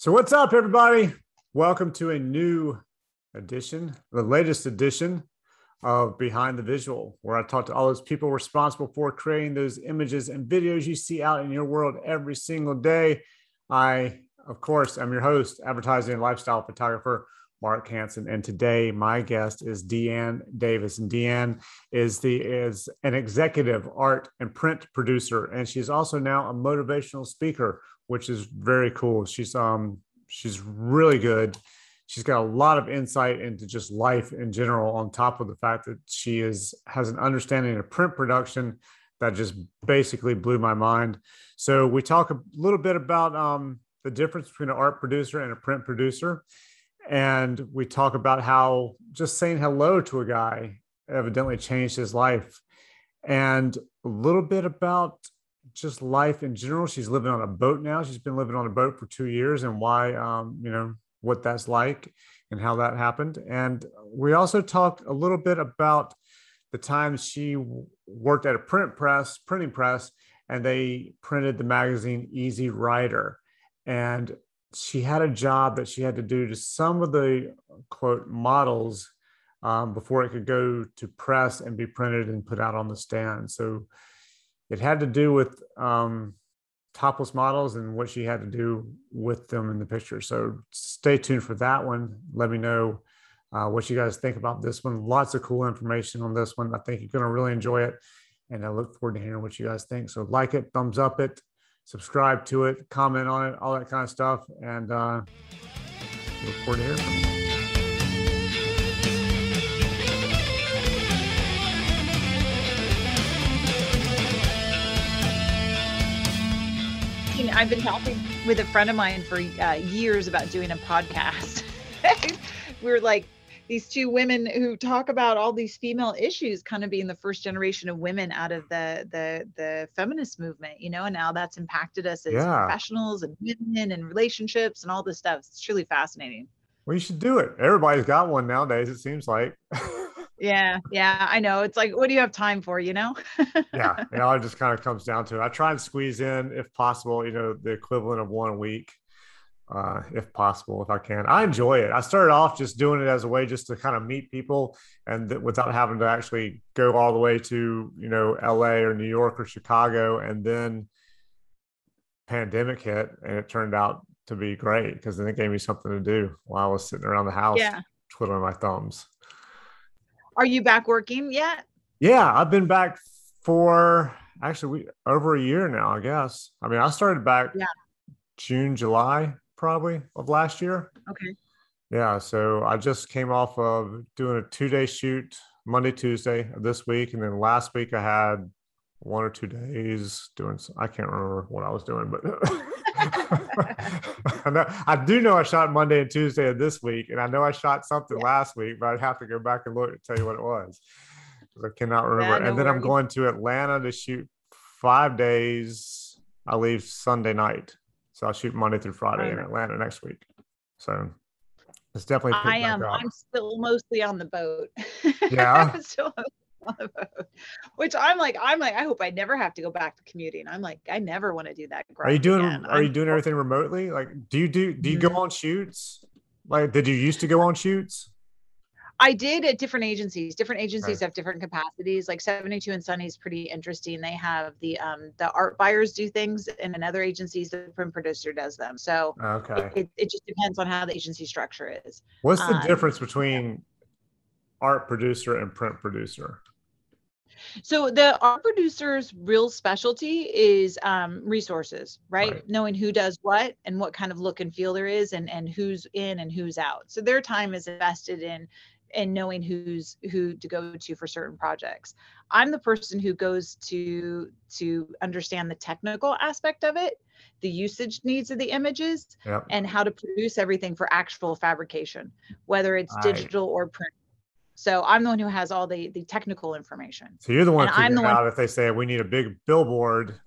So, what's up, everybody? Welcome to a new edition, the latest edition of Behind the Visual, where I talk to all those people responsible for creating those images and videos you see out in your world every single day. I, of course, am your host, advertising and lifestyle photographer Mark Hanson, and today my guest is Deanne Davis, and Deanne is the is an executive art and print producer, and she's also now a motivational speaker which is very cool. She's um she's really good. She's got a lot of insight into just life in general, on top of the fact that she is has an understanding of print production that just basically blew my mind. So we talk a little bit about um, the difference between an art producer and a print producer, and we talk about how just saying hello to a guy evidently changed his life, and a little bit about just life in general. She's living on a boat now. She's been living on a boat for two years and why, um, you know, what that's like and how that happened. And we also talked a little bit about the time she worked at a print press, printing press, and they printed the magazine Easy Rider. And she had a job that she had to do to some of the quote models um, before it could go to press and be printed and put out on the stand. So it had to do with um, topless models and what she had to do with them in the picture. So stay tuned for that one. Let me know uh, what you guys think about this one. Lots of cool information on this one. I think you're going to really enjoy it. And I look forward to hearing what you guys think. So like it, thumbs up it, subscribe to it, comment on it, all that kind of stuff. And uh, look forward to hearing from you. I've been talking with a friend of mine for uh, years about doing a podcast. we're like these two women who talk about all these female issues, kind of being the first generation of women out of the the the feminist movement, you know, and now that's impacted us as yeah. professionals and women and relationships and all this stuff. It's truly fascinating. Well, you should do it. Everybody's got one nowadays. It seems like. yeah yeah i know it's like what do you have time for you know yeah it just kind of comes down to it i try and squeeze in if possible you know the equivalent of one week uh, if possible if i can i enjoy it i started off just doing it as a way just to kind of meet people and th- without having to actually go all the way to you know la or new york or chicago and then pandemic hit and it turned out to be great because then it gave me something to do while i was sitting around the house yeah. twiddling my thumbs are you back working yet? Yeah, I've been back for actually we over a year now, I guess. I mean, I started back yeah. June, July probably of last year. Okay. Yeah, so I just came off of doing a two-day shoot Monday, Tuesday this week, and then last week I had one or two days doing. I can't remember what I was doing, but I, know, I do know I shot Monday and Tuesday of this week, and I know I shot something yeah. last week, but I'd have to go back and look and tell you what it was because I cannot remember. No and then worries. I'm going to Atlanta to shoot five days. I leave Sunday night, so I'll shoot Monday through Friday in Atlanta next week. So it's definitely. I am. I'm still mostly on the boat. Yeah. which I'm like, I'm like, I hope I never have to go back to commuting. I'm like, I never want to do that. Are you doing? Again. Are I'm, you doing everything remotely? Like, do you do? Do you go mm-hmm. on shoots? Like, did you used to go on shoots? I did at different agencies. Different agencies right. have different capacities. Like 72 and Sunny is pretty interesting. They have the um the art buyers do things, and in other agencies, the print producer does them. So okay, it, it just depends on how the agency structure is. What's the um, difference between art producer and print producer? So the art producer's real specialty is um, resources, right? right? Knowing who does what and what kind of look and feel there is, and and who's in and who's out. So their time is invested in in knowing who's who to go to for certain projects. I'm the person who goes to to understand the technical aspect of it, the usage needs of the images, yep. and how to produce everything for actual fabrication, whether it's digital or print so I'm the one who has all the the technical information. So you're the one I'm the one if they say we need a big billboard.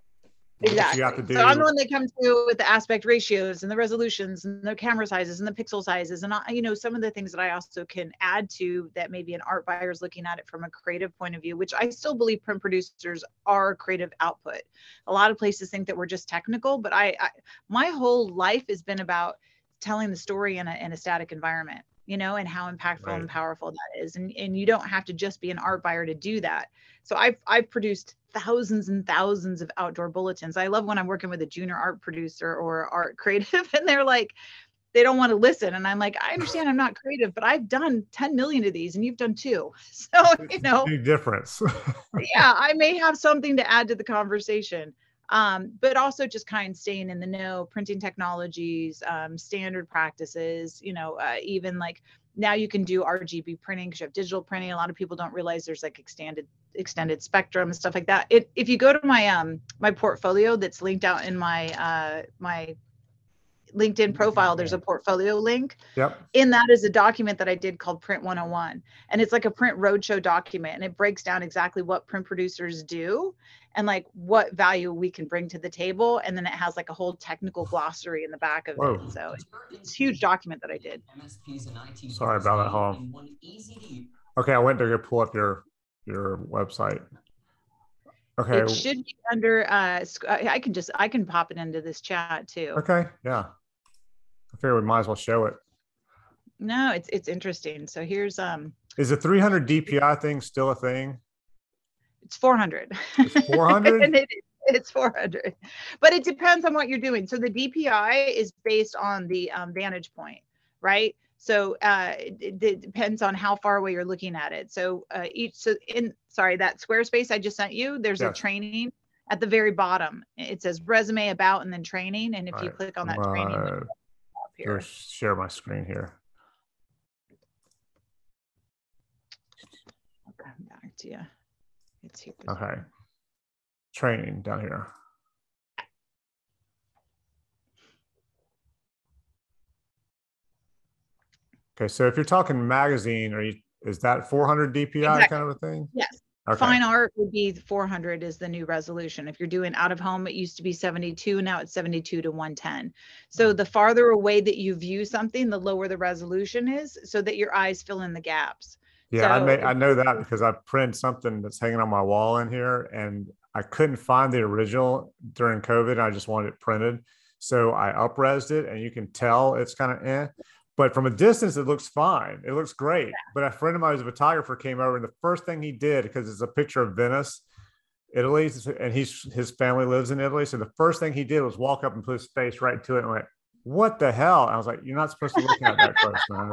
Exactly. You have to do. So I'm the one they come to with the aspect ratios and the resolutions and the camera sizes and the pixel sizes and I, you know some of the things that I also can add to that maybe an art buyer is looking at it from a creative point of view, which I still believe print producers are creative output. A lot of places think that we're just technical, but I, I my whole life has been about telling the story in a, in a static environment you know and how impactful Right. and powerful that is and and you don't have to just be an art buyer to do that so i've i've produced thousands and thousands of outdoor bulletins i love when i'm working with a junior art producer or art creative and they're like they don't want to listen and i'm like i understand i'm not creative but i've done 10 million of these and you've done two so you know Big difference. yeah, I may have something to add to the conversation. Um, but also just kind of staying in the know, printing technologies, um, standard practices, you know, uh, even like now you can do RGB printing because you have digital printing. A lot of people don't realize there's like extended extended spectrum and stuff like that. It, if you go to my um my portfolio that's linked out in my uh my LinkedIn profile, there's a portfolio link yep. in that is a document that I did called Print 101. And it's like a print roadshow document and it breaks down exactly what print producers do and like what value we can bring to the table. And then it has like a whole technical glossary in the back of Whoa. it. So it's a huge document that I did. Sorry about that, hold on. Okay, I went to pull up your your website. Okay. It should be under uh I I can just I can pop it into this chat too. Okay. Yeah. Figure we might as well show it. No, it's it's interesting. So here's um Is the 300 DPI thing still a thing? it's 400 It's 400? and it it's 400 but it depends on what you're doing so the dpi is based on the um, vantage point right so uh, it, it depends on how far away you're looking at it so uh, each so in sorry that squarespace i just sent you there's a training at the very bottom it says resume about and then training and if you Right. click on that training Uh, it'll up here share my screen here. i'll come back to you it's here Okay. Training down here. Okay, so if you're talking magazine, are you is that 400 DPI Exactly. kind of a thing? yes Okay. Fine art would be 400 is the new resolution. If you're doing out of home, it used to be 72, now it's 72 to 110. So the farther away that you view something, the lower the resolution is so that your eyes fill in the gaps. Yeah, I may I know that because I printed something that's hanging on my wall in here and I couldn't find the original during COVID. I just wanted it printed. So I upresed it and you can tell it's kind of eh. But from a distance, it looks fine. It looks great. But a friend of mine who's a photographer came over and the first thing he did, because it's a picture of Venice, Italy, and he's his family lives in Italy. So the first thing he did was walk up and put his face right to it and went, What the hell? I was like, You're not supposed to look at that close, man.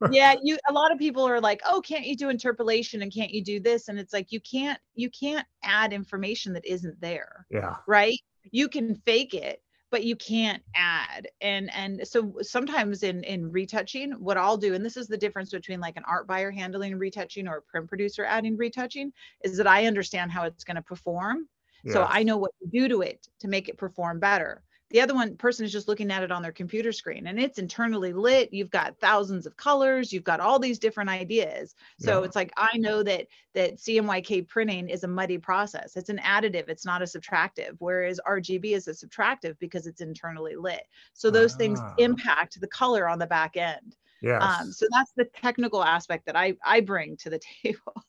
yeah, you a lot of people are like, "Oh, can't you do interpolation and can't you do this?" And it's like you can't you can't add information that isn't there. yeah. right you can fake it but you can't add. And and so sometimes in in retouching what i'll do and this is the difference between like an art buyer handling retouching or a print producer adding retouching is that i understand how it's going to perform. So i know what to do to it to make it perform better the other one person is just looking at it on their computer screen and it's internally lit. You've got thousands of colors. You've got all these different ideas. So Yeah. it's like i know that that cmyk printing is a muddy process. It's an additive. It's not a subtractive whereas rgb is a subtractive because it's internally lit. So those things Ah. impact the color on the back end. Yes. um, so that's the technical aspect that i i bring to the table.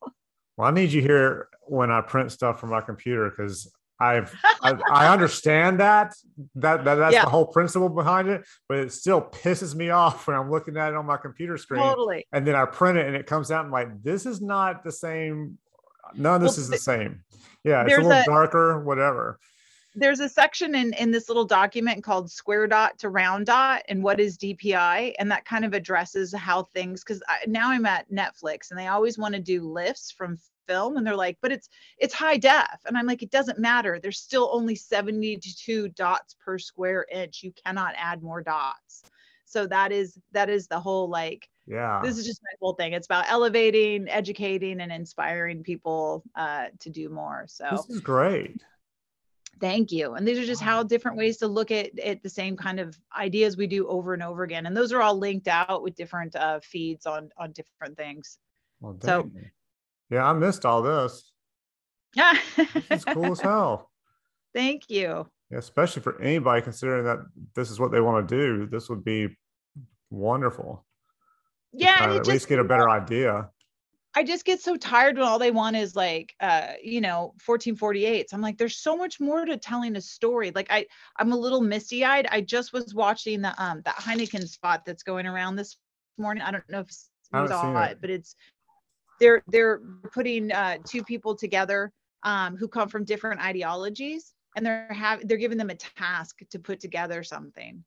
Well, I need you here when I print stuff from my computer because I've I, I understand that that, that that's Yeah. the whole principle behind it, but it still pisses me off when I'm looking at it on my computer screen totally and then I print it and it comes out and like this is not the same. None of this Well, is the same. Yeah, it's a little a- darker, whatever. there's a section in in this little document called square dot to round dot and what is dpi and that kind of addresses how things because now i'm at netflix and they always want to do lifts from film and they're like but it's it's high def and i'm like it doesn't matter there's still only 72 dots per square inch you cannot add more dots so that is that is the whole like Yeah. this is just my whole thing it's about elevating educating and inspiring people uh, to do more so This is great. Thank you. And these are just how different ways to look at, at the same kind of ideas we do over and over again. And those are all linked out with different uh, feeds on on different things. Well, So-. Yeah, I missed all this. Yeah. This is cool as hell. Thank you. Yeah, especially for anybody considering that this is what they want to do. This would be wonderful. Yeah. At least get a better idea. I just get so tired when all they want is like, uh, you know, 1448. So I'm like, there's so much more to telling a story. Like I, I'm a little misty eyed. I just was watching the um that Heineken spot that's going around this morning. I don't know if you saw it, but it's they're they're putting uh, two people together um, who come from different ideologies, and they're have they're giving them a task to put together something.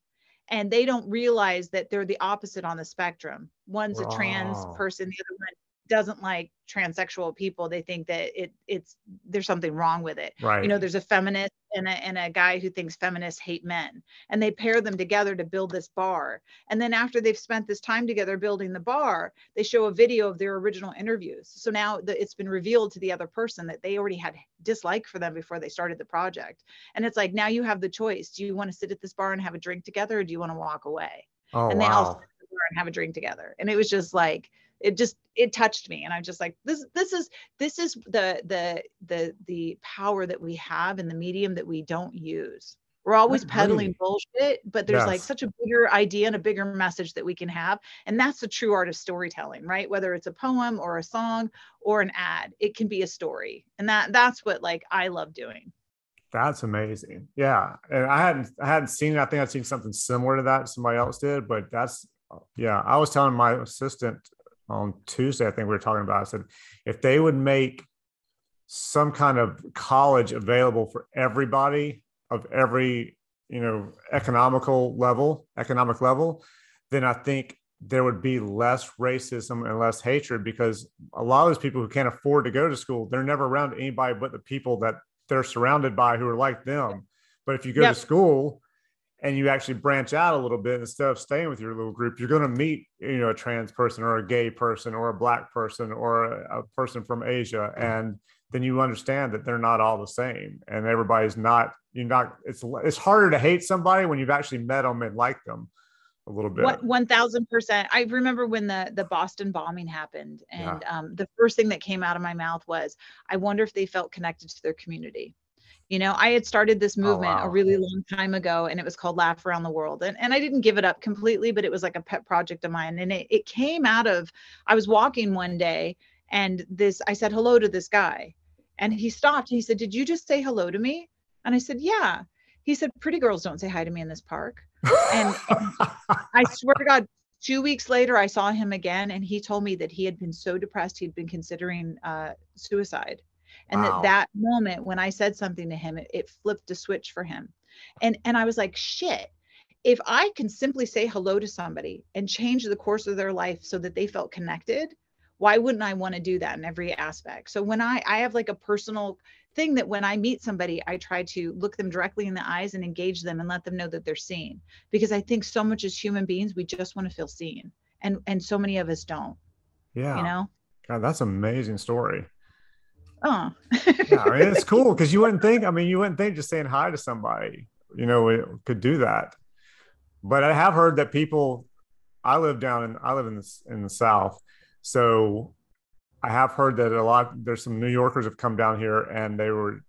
And they don't realize that they're the opposite on the spectrum. One's a trans person, the other one doesn't like transsexual people. They think that it it's there's something wrong with it. Right. you know there's a feminist and a, and a guy who thinks feminists hate men and they pair them together to build this bar. And then after they've spent this time together building the bar they show a video of their original interviews. So now the, it's been revealed to the other person that they already had dislike for them before they started the project. And it's like now you have the choice. Do you want to sit at this bar and have a drink together or do you want to walk away? Oh, and they wow. all and have a drink together. And it was just like it just it touched me. And i'm just like this this is this is the the the the power that we have in the medium that we don't use. We're always peddling bullshit but there's yes. like such a bigger idea and a bigger message that we can have. And that's the true art of storytelling right? Whether it's a poem or a song or an ad it can be a story. And that that's what like i love doing. That's amazing. Yeah. And i hadn't i hadn't seen it. I think i'd seen something similar to that somebody else did but that's yeah. I was telling my assistant on Tuesday, I think we were talking about. I said, if they would make some kind of college available for everybody of every, you know, economical level, economic level, then I think there would be less racism and less hatred because a lot of those people who can't afford to go to school, they're never around anybody but the people that they're surrounded by who are like them. But if you go yep. to school and you actually branch out a little bit instead of staying with your little group you're going to meet you know a trans person or a gay person or a black person or a, a, person from asia and then you understand that they're not all the same and everybody's not you're not it's it's harder to hate somebody when you've actually met them and like them a little bit. One thousand percent. I remember when the the Boston bombing happened, and yeah. um, the first thing that came out of my mouth was, "I wonder if they felt connected to their community." You know, I had started this oh, movement oh, wow. a really long time ago and it was called Laugh Around the World. And, and I didn't give it up completely, but it was like a pet project of mine. And it, it came out of, I was walking one day and this, I said hello to this guy and he stopped. and he said, Did you just say hello to me? And I said, Yeah. He said, Pretty girls don't say hi to me in this park. and, and I swear to God, two weeks later, I saw him again and he told me that he had been so depressed, he'd been considering uh, suicide and wow. that that moment when i said something to him it, it flipped a switch for him. And and i was like shit. If i can simply say hello to somebody and change the course of their life so that they felt connected why wouldn't i want to do that in every aspect? So when i i have like a personal thing that when i meet somebody i try to look them directly in the eyes and engage them and let them know that they're seen. Because i think so much as human beings we just want to feel seen. And and so many of us don't yeah. you know? God that's an amazing story oh yeah, I mean, it's cool because you wouldn't think i mean you wouldn't think just saying hi to somebody you know it could do that but i have heard that people i live down in i live in the, in the south so i have heard that a lot there's some new yorkers have come down here and they were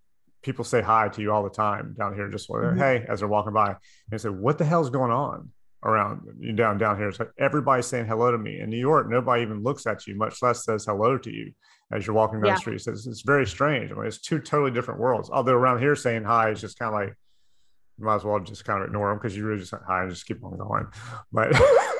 people say hi to you all the time down here just mm-hmm. hey as they're walking by and they say what the hell's going on around you down down here. So everybody's saying hello to me. In New York, nobody even looks at you, much less says hello to you as you're walking down yeah. the street. So it's, it's, very strange. I mean, it's two totally different worlds. Although around here saying hi is just kind of like you might as well just kind of ignore them because you really just say hi and just keep on going. But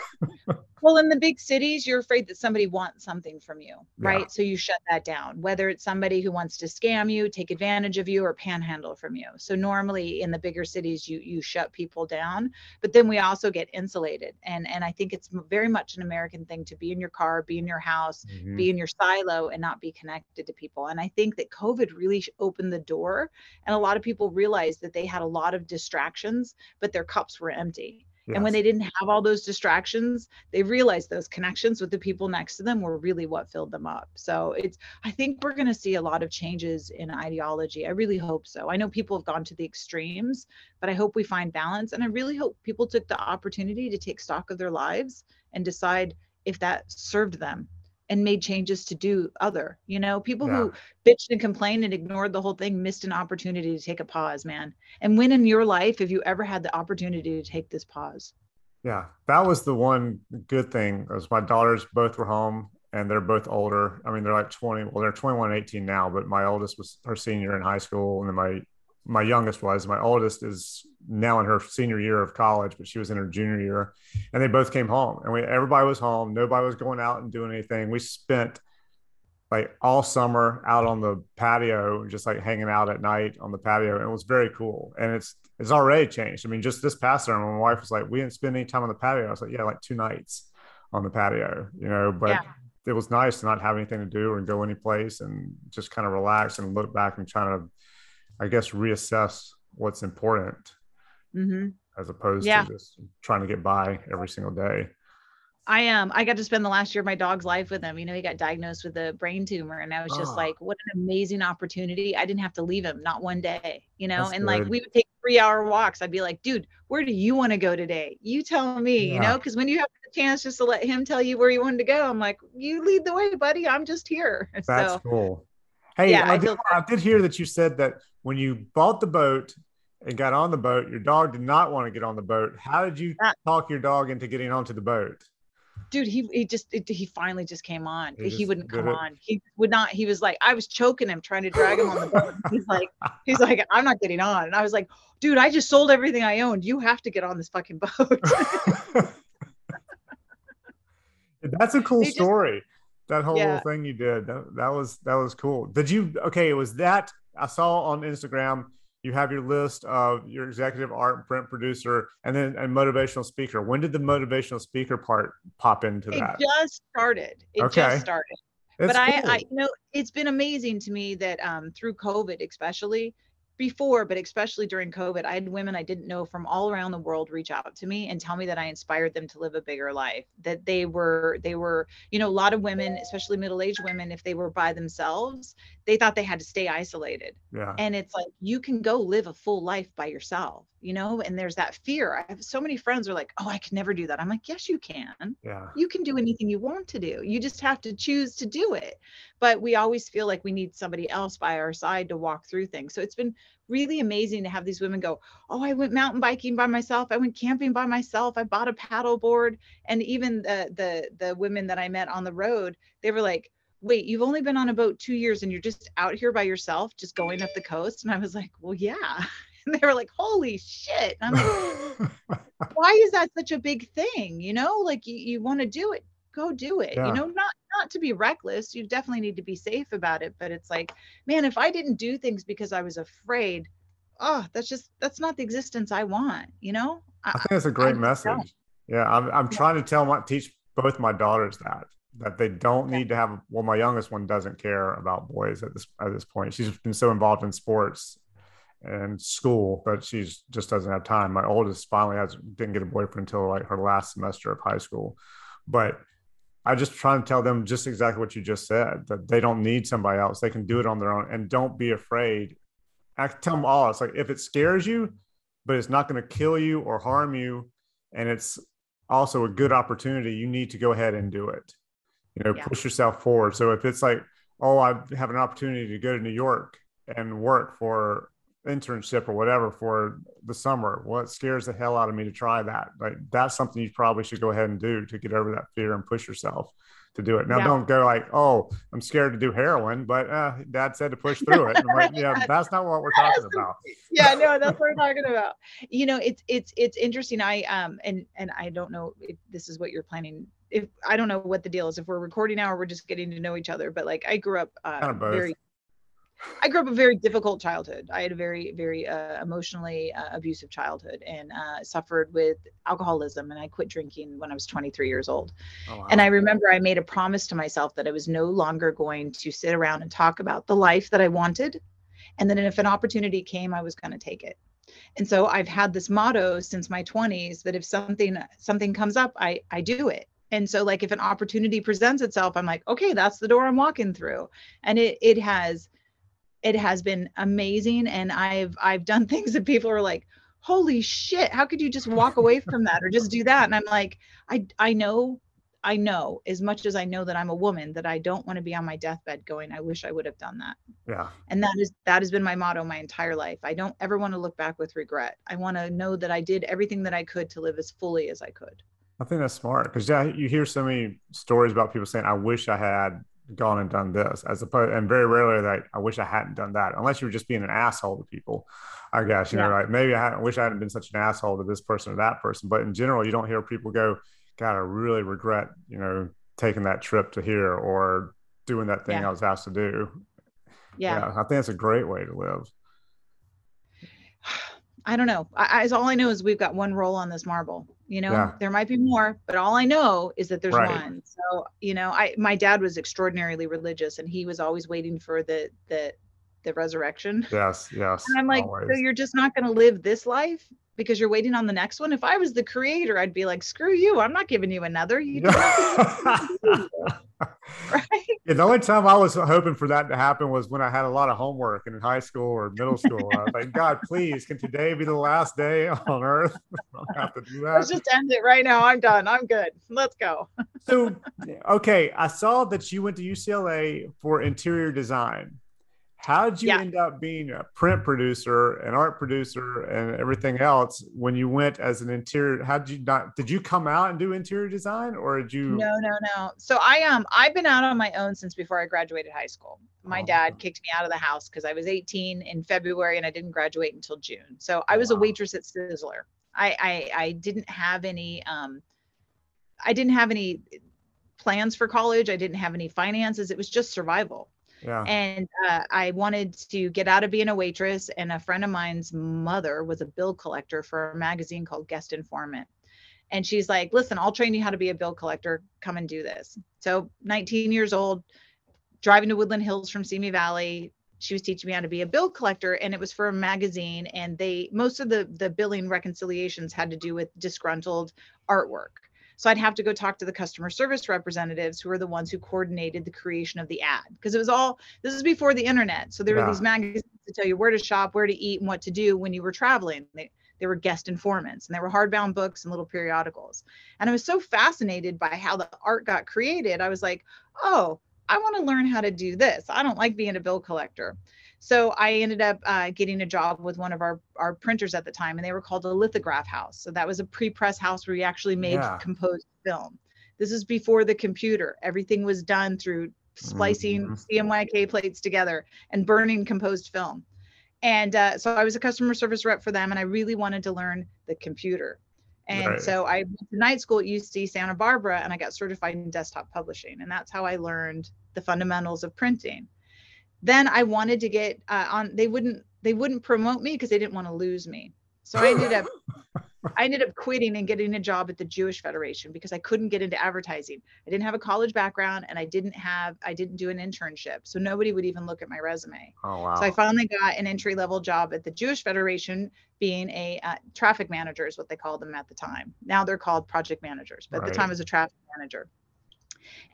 well, in the big cities, you're afraid that somebody wants something from you, right? Yeah. So you shut that down, whether it's somebody who wants to scam you, take advantage of you, or panhandle from you. So normally in the bigger cities, you you shut people down, but then we also get insulated. And and I think it's very much an American thing to be in your car, be in your house, mm-hmm. be in your silo, and not be connected to people. And I think that COVID really opened the door, and a lot of people realized that they had a lot of distractions, but their cups were empty Yes. And when they didn't have all those distractions, they realized those connections with the people next to them were really what filled them up. So it's, I think we're going to see a lot of changes in ideology. I really hope so. I know people have gone to the extremes, but I hope we find balance. And I really hope people took the opportunity to take stock of their lives and decide if that served them and made changes to do other you know people yeah. who bitched and complained and ignored the whole thing missed an opportunity to take a pause man and when in your life have you ever had the opportunity to take this pause yeah that was the one good thing was my daughters both were home and they're both older. I mean, they're like 20. Well, they're 21 and 18 now, but my oldest was her senior in high school, and then my my youngest was. My oldest is now in her senior year of college, but she was in her junior year, and they both came home, and we everybody was home. Nobody was going out and doing anything. We spent like all summer out on the patio, just like hanging out at night on the patio. And it was very cool. And it's it's already changed. I mean, just this past summer, my wife was like, "We didn't spend any time on the patio." I was like, "Yeah, like two nights on the patio," you know. But yeah. it was nice to not have anything to do and go any place and just kind of relax and look back and try to, I guess, reassess what's important, mm-hmm. as opposed yeah. to just trying to get by every single day. I um I got to spend the last year of my dog's life with him. You know, he got diagnosed with a brain tumor, and I was just oh. like, what an amazing opportunity. I didn't have to leave him, not one day, you know, That's and good. like we would take three hour walks. I'd be like, dude, where do you want to go today? You tell me, yeah. you know, because when you have the chance just to let him tell you where you wanted to go, I'm like, you lead the way, buddy. I'm just here. That's so, cool. Hey, yeah, I, I, did, I did hear that you said that when you bought the boat and got on the boat, your dog did not want to get on the boat. How did you talk your dog into getting onto the boat? dude he he just he finally just came on. He, he wouldn't come it. on. He would not he was like i was choking him trying to drag him on the boat. He's like he's like i'm not getting on. And i was like dude i just sold everything i owned. You have to get on this fucking boat. That's a cool story just, that whole yeah. thing you did. That, that was that was cool. Did you okay it was that i saw on instagram you have your list of your executive art and print producer and then a motivational speaker. When did the motivational speaker part pop into it that? It just started. It okay. just started. It's but cool. I, I, you know, it's been amazing to me that um, through COVID, especially, before, but especially during COVID, I had women I didn't know from all around the world reach out to me and tell me that I inspired them to live a bigger life. That they were, they were, you know, a lot of women, especially middle-aged women, if they were by themselves, they thought they had to stay isolated. Yeah. And it's like you can go live a full life by yourself, you know, and there's that fear. I have so many friends are like, oh, I can never do that. I'm like, yes, you can. Yeah. You can do anything you want to do. You just have to choose to do it. But we always feel like we need somebody else by our side to walk through things. So it's been really amazing to have these women go, oh, I went mountain biking by myself. I went camping by myself. I bought a paddle board. And even the the the women that I met on the road, they were like, wait, you've only been on a boat two years and you're just out here by yourself, just going up the coast. And I was like, well, yeah. And they were like, holy shit. And I'm like, why is that such a big thing? You know, like you, you want to do it, go do it. Yeah. You know, not not to be reckless. You definitely need to be safe about it. But it's like, man, if I didn't do things because I was afraid, oh, that's just that's not the existence I want, you know? I, I think that's a great message. Yeah. I'm I'm yeah. trying to tell my teach both my daughters that that they don't need to have well my youngest one doesn't care about boys at this at this point. She's been so involved in sports and school but she's just doesn't have time. My oldest finally has didn't get a boyfriend until like her last semester of high school. But i just try to tell them just exactly what you just said that they don't need somebody else. They can do it on their own. And don't be afraid. I tell them all. It's like if it scares you but it's not going to kill you or harm you and it's also a good opportunity you need to go ahead and do it you know, yeah. push yourself forward. So if it's like, oh, I have an opportunity to go to New York and work for internship or whatever for the summer, what well, scares the hell out of me to try that? Like that's something you probably should go ahead and do to get over that fear and push yourself to do it. Now, yeah. don't go like, oh, I'm scared to do heroin, but uh, dad said to push through it. Like, yeah, that's not what we're talking about. yeah, no, that's what we're talking about. You know, it's it's it's interesting. I um and and I don't know if this is what you're planning if I don't know what the deal is, if we're recording now or we're just getting to know each other, but like I grew up uh, kind of very, I grew up a very difficult childhood. I had a very, very uh, emotionally uh, abusive childhood and uh, suffered with alcoholism. And I quit drinking when I was 23 years old. Oh, wow. And I remember I made a promise to myself that I was no longer going to sit around and talk about the life that I wanted. And then if an opportunity came, I was going to take it. And so I've had this motto since my 20s that if something something comes up, I I do it and so like if an opportunity presents itself i'm like okay that's the door i'm walking through. And it it has it has been amazing and i've i've done things that people are like holy shit how could you just walk away from that or just do that? And i'm like i i know i know as much as i know that i'm a woman that i don't want to be on my deathbed going i wish i would have done that. Yeah. And that is that has been my motto my entire life. I don't ever want to look back with regret. I want to know that i did everything that i could to live as fully as i could I think that's smart because yeah, you hear so many stories about people saying, "I wish I had gone and done this," as opposed, and very rarely that I wish I hadn't done that, unless you were just being an asshole to people. I guess you yeah. know, like maybe I, I wish I hadn't been such an asshole to this person or that person, but in general, you don't hear people go, "God, I really regret," you know, taking that trip to here or doing that thing yeah. I was asked to do. Yeah. yeah. I think that's a great way to live. I don't know. I, I, all I know is we've got one roll on this marble. You know, yeah. there might be more, but all I know is that there's right. one. So, you know, I my dad was extraordinarily religious, and he was always waiting for the the the resurrection. Yes, yes. And I'm like, always. so you're just not going to live this life because you're waiting on the next one. If I was the creator, I'd be like, screw you. I'm not giving you another. You right? Yeah, the only time I was hoping for that to happen was when I had a lot of homework in high school or middle school. I was like, God, please, can today be the last day on earth? I don't have to do that. Let's just end it right now. I'm done. I'm good. Let's go. so, okay, I saw that you went to UCLA for interior design. How did you yeah. end up being a print producer, an art producer, and everything else when you went as an interior? How did you not? Did you come out and do interior design, or did you? No, no, no. So I um I've been out on my own since before I graduated high school. My oh. dad kicked me out of the house because I was 18 in February and I didn't graduate until June. So I was wow. a waitress at Sizzler. I, I I didn't have any um I didn't have any plans for college. I didn't have any finances. It was just survival. Yeah. And uh, I wanted to get out of being a waitress. And a friend of mine's mother was a bill collector for a magazine called Guest Informant. And she's like, listen, I'll train you how to be a bill collector. Come and do this. So, 19 years old, driving to Woodland Hills from Simi Valley. She was teaching me how to be a bill collector, and it was for a magazine. And they, most of the the billing reconciliations had to do with disgruntled artwork. So I'd have to go talk to the customer service representatives who are the ones who coordinated the creation of the ad because it was all this is before the internet. So there yeah. were these magazines to tell you where to shop, where to eat, and what to do when you were traveling. They, they were guest informants and they were hardbound books and little periodicals. And I was so fascinated by how the art got created. I was like, oh, I want to learn how to do this. I don't like being a bill collector. So I ended up uh, getting a job with one of our, our printers at the time, and they were called a lithograph house. So that was a pre press house where you actually made yeah. composed film. This is before the computer. Everything was done through splicing mm-hmm. CMYK plates together and burning composed film. And uh, so I was a customer service rep for them, and I really wanted to learn the computer. And right. so I went to night school at UC Santa Barbara, and I got certified in desktop publishing, and that's how I learned the fundamentals of printing then I wanted to get uh, on. They wouldn't they wouldn't promote me because they didn't want to lose me. So I ended up I ended up quitting and getting a job at the Jewish Federation because I couldn't get into advertising. I didn't have a college background and I didn't have I didn't do an internship. So nobody would even look at my resume. Oh wow. So I finally got an entry level job at the Jewish Federation being a uh, traffic manager is what they called them at the time. Now they're called project managers, but right. at the time as a traffic manager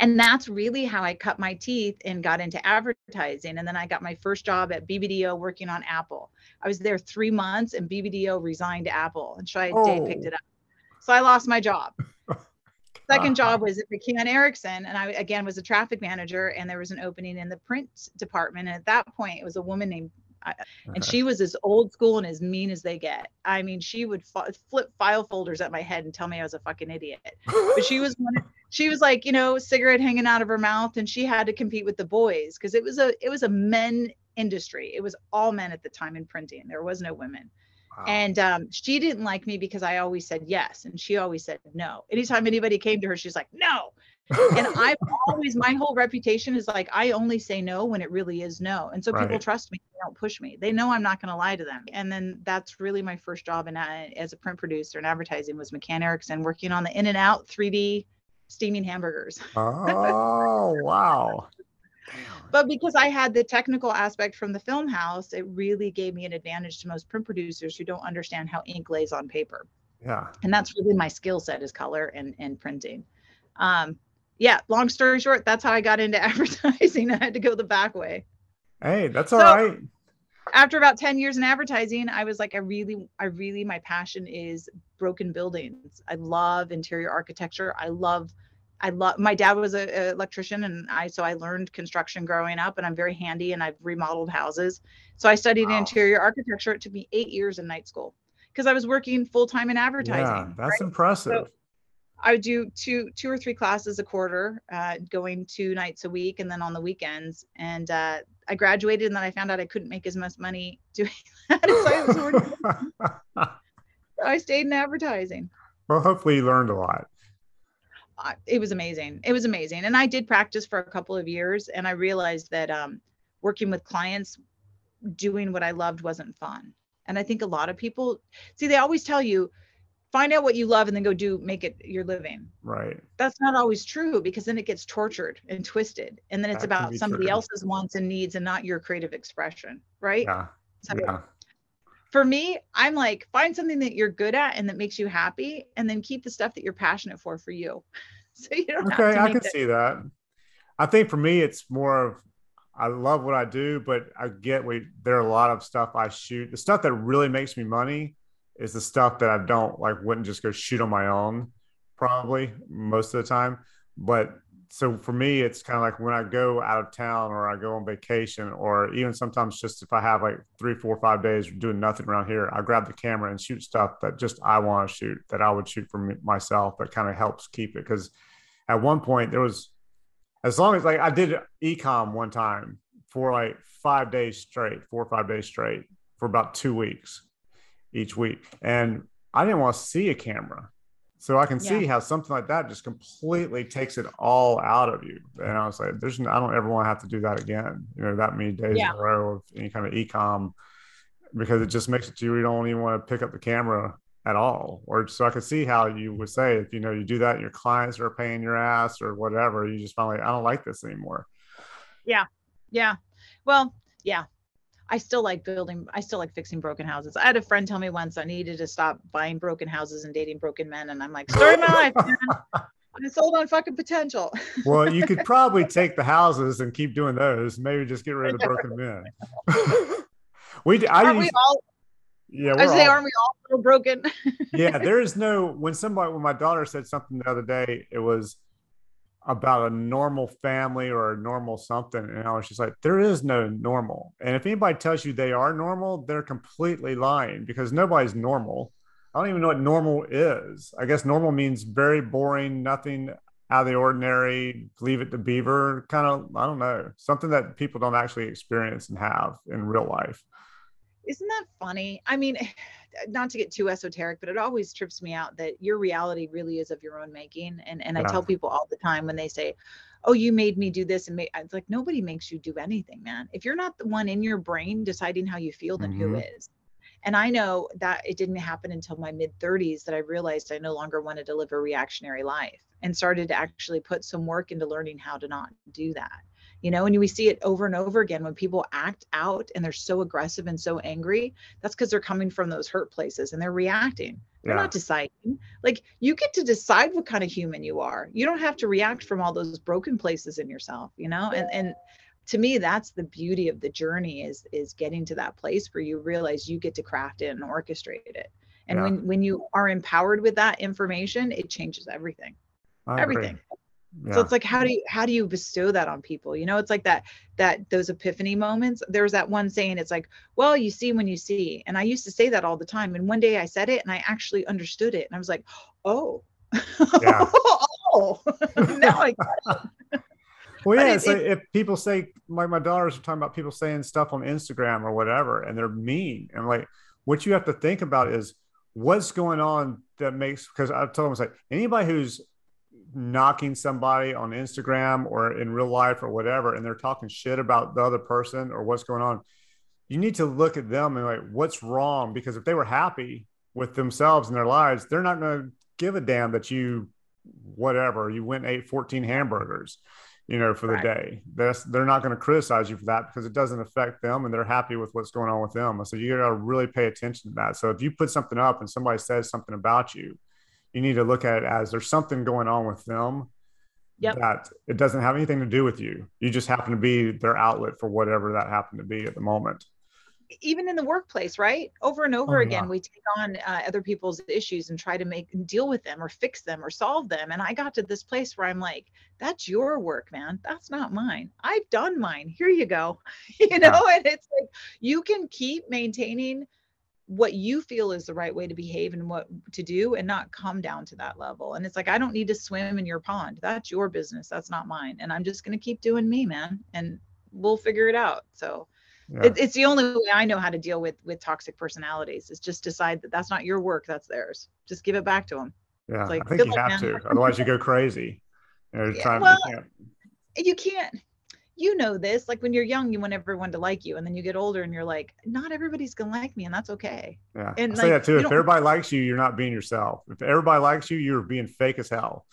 and that's really how i cut my teeth and got into advertising and then i got my first job at bbdo working on apple i was there three months and bbdo resigned to apple and Chiat oh. Day picked oh. it up so i lost my job second uh-huh. job was at McCann Erickson, and I again was a traffic manager, and there was an opening in the print department. And at that point, it was a woman named uh, and she was as old school and as mean as they get. I mean, she would flip file folders at my head and tell me I was a fucking idiot. But she was one. She was like, you know, cigarette hanging out of her mouth, and she had to compete with the boys because it was a it was a men industry. It was all men at the time in printing. There was no women. Wow. And um, she didn't like me because I always said yes, and she always said no. Anytime anybody came to her, she's like, no and I've always my whole reputation is like I only say no when it really is no. And so right. people trust me, they don't push me. They know I'm not going to lie to them. And then that's really my first job in uh, as a print producer and advertising was McCann Erickson working on the In-N-Out 3D steaming hamburgers. Oh, wow. but because I had the technical aspect from the film house, it really gave me an advantage to most print producers who don't understand how ink lays on paper. Yeah. And that's really my skill set is color and, and printing. Um, yeah, long story short, that's how I got into advertising. I had to go the back way. Hey, that's all so, right. After about 10 years in advertising, I was like, I really, I really, my passion is broken buildings. I love interior architecture. I love, I love, my dad was an electrician and I, so I learned construction growing up and I'm very handy and I've remodeled houses. So I studied wow. interior architecture. It took me eight years in night school because I was working full time in advertising. Yeah, that's right? impressive. So, I would do two two or three classes a quarter, uh, going two nights a week, and then on the weekends. And uh, I graduated, and then I found out I couldn't make as much money doing that. so I, I stayed in advertising. Well, hopefully you learned a lot. Uh, it was amazing. It was amazing, and I did practice for a couple of years, and I realized that um, working with clients, doing what I loved wasn't fun. And I think a lot of people see they always tell you find out what you love and then go do make it your living right that's not always true because then it gets tortured and twisted and then it's that about somebody true. else's wants and needs and not your creative expression right yeah. So yeah. For me i'm like find something that you're good at and that makes you happy and then keep the stuff that you're passionate for for you so you don't okay i can that. see that i think for me it's more of I love what I do, but I get we there are a lot of stuff I shoot. The stuff that really makes me money is the stuff that I don't like wouldn't just go shoot on my own probably most of the time. But so for me, it's kind of like when I go out of town or I go on vacation, or even sometimes just if I have like three, four, five days doing nothing around here, I grab the camera and shoot stuff that just I want to shoot that I would shoot for myself that kind of helps keep it. Because at one point there was, as long as like I did ecom one time for like five days straight, four or five days straight for about two weeks each week. And I didn't want to see a camera. So I can yeah. see how something like that just completely takes it all out of you. And I was like, there's I don't ever want to have to do that again, you know, that many days yeah. in a row of any kind of ecom because it just makes it to you, you don't even want to pick up the camera at all. Or so I could see how you would say if you know you do that and your clients are paying your ass or whatever, you just finally I don't like this anymore. Yeah. Yeah. Well, yeah. I still like building, I still like fixing broken houses. I had a friend tell me once I needed to stop buying broken houses and dating broken men. And I'm like, story of my life, man. I sold on fucking potential. well, you could probably take the houses and keep doing those. Maybe just get rid of the broken men. we, I aren't we all, yeah, I say, all, aren't we all broken? yeah, there is no. When somebody, when my daughter said something the other day, it was about a normal family or a normal something. And I was just like, there is no normal. And if anybody tells you they are normal, they're completely lying because nobody's normal. I don't even know what normal is. I guess normal means very boring, nothing out of the ordinary, leave it to beaver, kind of, I don't know, something that people don't actually experience and have in real life. Isn't that funny? I mean, not to get too esoteric, but it always trips me out that your reality really is of your own making. And and yeah. I tell people all the time when they say, "Oh, you made me do this," and make, it's like nobody makes you do anything, man. If you're not the one in your brain deciding how you feel, then mm-hmm. who is? And I know that it didn't happen until my mid 30s that I realized I no longer wanted to live a reactionary life and started to actually put some work into learning how to not do that you know and we see it over and over again when people act out and they're so aggressive and so angry that's because they're coming from those hurt places and they're reacting. They're yeah. not deciding. Like you get to decide what kind of human you are. You don't have to react from all those broken places in yourself you know? And and to me that's the beauty of the journey is is getting to that place where you realize you get to craft it and orchestrate it. And yeah. when when you are empowered with that information it changes everything. Everything yeah. so it's like how do you how do you bestow that on people? You know it's like that that those epiphany moments. There's that one saying it's like well you see when you see and i used to say that all the time and one day i said it and i actually understood it and i was like oh. Yeah. oh. Now i get it. Well yeah it, so it, if people say like my daughters are talking about people saying stuff on instagram or whatever and they're mean and like what you have to think about is what's going on that makes because i told them it's like anybody who's knocking somebody on Instagram or in real life or whatever, and they're talking shit about the other person or what's going on, you need to look at them and like, what's wrong? Because if they were happy with themselves and their lives, they're not going to give a damn that you, whatever, you went ate 14 hamburgers, you know, for the right. day. That's, they're not going to criticize you for that because it doesn't affect them and they're happy with what's going on with them. So you got to really pay attention to that. So if you put something up and somebody says something about you, you need to look at it as there's something going on with them yep. that it doesn't have anything to do with you. You just happen to be their outlet for whatever that happened to be at the moment. Even in the workplace, right? Over and over oh, again, yeah. we take on uh, other people's issues and try to make deal with them or fix them or solve them. And I got to this place where I'm like, that's your work, man. That's not mine. I've done mine. Here you go. you know, yeah. and it's like you can keep maintaining what you feel is the right way to behave and what to do and not come down to that level. And it's like, I don't need to swim in your pond. That's your business. That's not mine. And I'm just going to keep doing me, man. And we'll figure it out. So yeah. it, it's the only way I know how to deal with, with toxic personalities is just decide that that's not your work. That's theirs. Just give it back to them. Yeah. Like, I think you have man. to, otherwise you go crazy. You know, yeah, well, you can't. You can't you know this like when you're young you want everyone to like you and then you get older and you're like not everybody's gonna like me and that's okay yeah and I say that too if everybody likes you you're not being yourself if everybody likes you you're being fake as hell